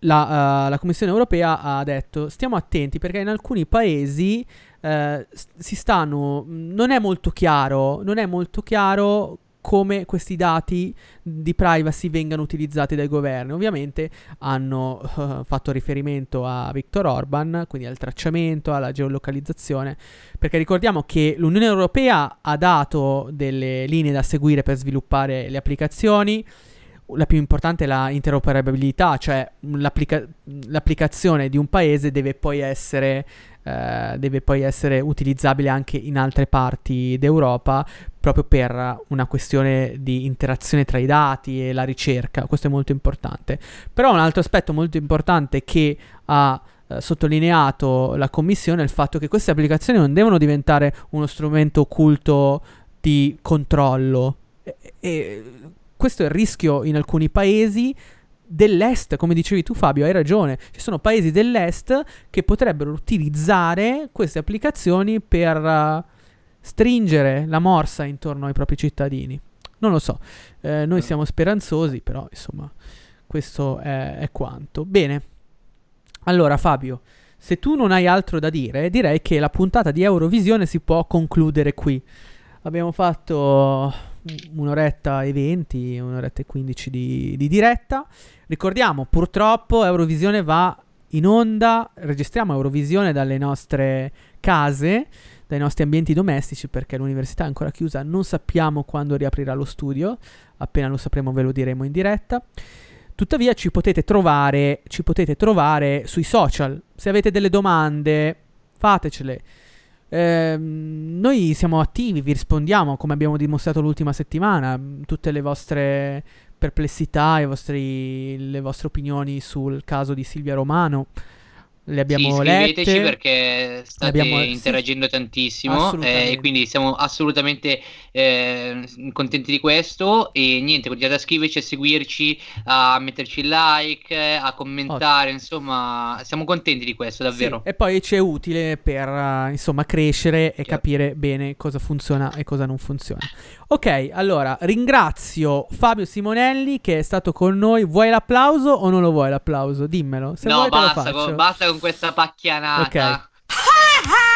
A: la, eh, la Commissione europea ha detto stiamo attenti perché in alcuni paesi s- si stanno... Non è molto chiaro, non è molto chiaro come questi dati di privacy vengano utilizzati dai governi. Ovviamente hanno eh, fatto riferimento a Viktor Orban, quindi al tracciamento, alla geolocalizzazione, perché ricordiamo che l'Unione Europea ha dato delle linee da seguire per sviluppare le applicazioni. La più importante è la interoperabilità, cioè l'applica- l'applicazione di un paese deve poi essere eh, deve poi essere utilizzabile anche in altre parti d'Europa proprio per una questione di interazione tra i dati e la ricerca, questo è molto importante. Però un altro aspetto molto importante che ha eh, sottolineato la Commissione il fatto che queste applicazioni non devono diventare uno strumento occulto di controllo. E, e questo è il rischio in alcuni paesi dell'est, come dicevi tu Fabio, hai ragione, ci sono paesi dell'est che potrebbero utilizzare queste applicazioni per eh, stringere la morsa intorno ai propri cittadini. Non lo so, eh, noi siamo speranzosi, però insomma, questo è, è quanto. Bene, allora Fabio, se tu non hai altro da dire, direi che la puntata di Eurovisione si può concludere qui. Abbiamo fatto un'oretta e 20, un'oretta e 15 di, di diretta. Ricordiamo, purtroppo Eurovisione va in onda, registriamo Eurovisione dalle nostre case, dai nostri ambienti domestici perché l'università è ancora chiusa, non sappiamo quando riaprirà lo studio, appena lo sapremo ve lo diremo in diretta. Tuttavia ci potete trovare, ci potete trovare sui social. Se avete delle domande, fatecele. Ehm, noi siamo attivi, vi rispondiamo come abbiamo dimostrato l'ultima settimana. mh, Tutte le vostre perplessità, vostri- le vostre opinioni sul caso di Silvia Romano le abbiamo
G: sì,
A: lette.
G: perché state
A: abbiamo- sì.
G: interagendo tantissimo
A: Assolutamente.
G: eh, e quindi siamo assolutamente eh, contenti di questo e niente, continuate a scriverci, a seguirci, a metterci il like, a commentare, insomma, siamo contenti di questo, davvero.
A: Sì, e poi ci è utile per eh, insomma crescere e capire bene cosa funziona e cosa non funziona. Ok, allora ringrazio Fabio Simonelli che è stato con noi. Vuoi l'applauso o non lo vuoi l'applauso? Dimmelo. Se
G: no,
A: vuoi te lo
G: basta con, basta con questa pacchianata.
A: Ok.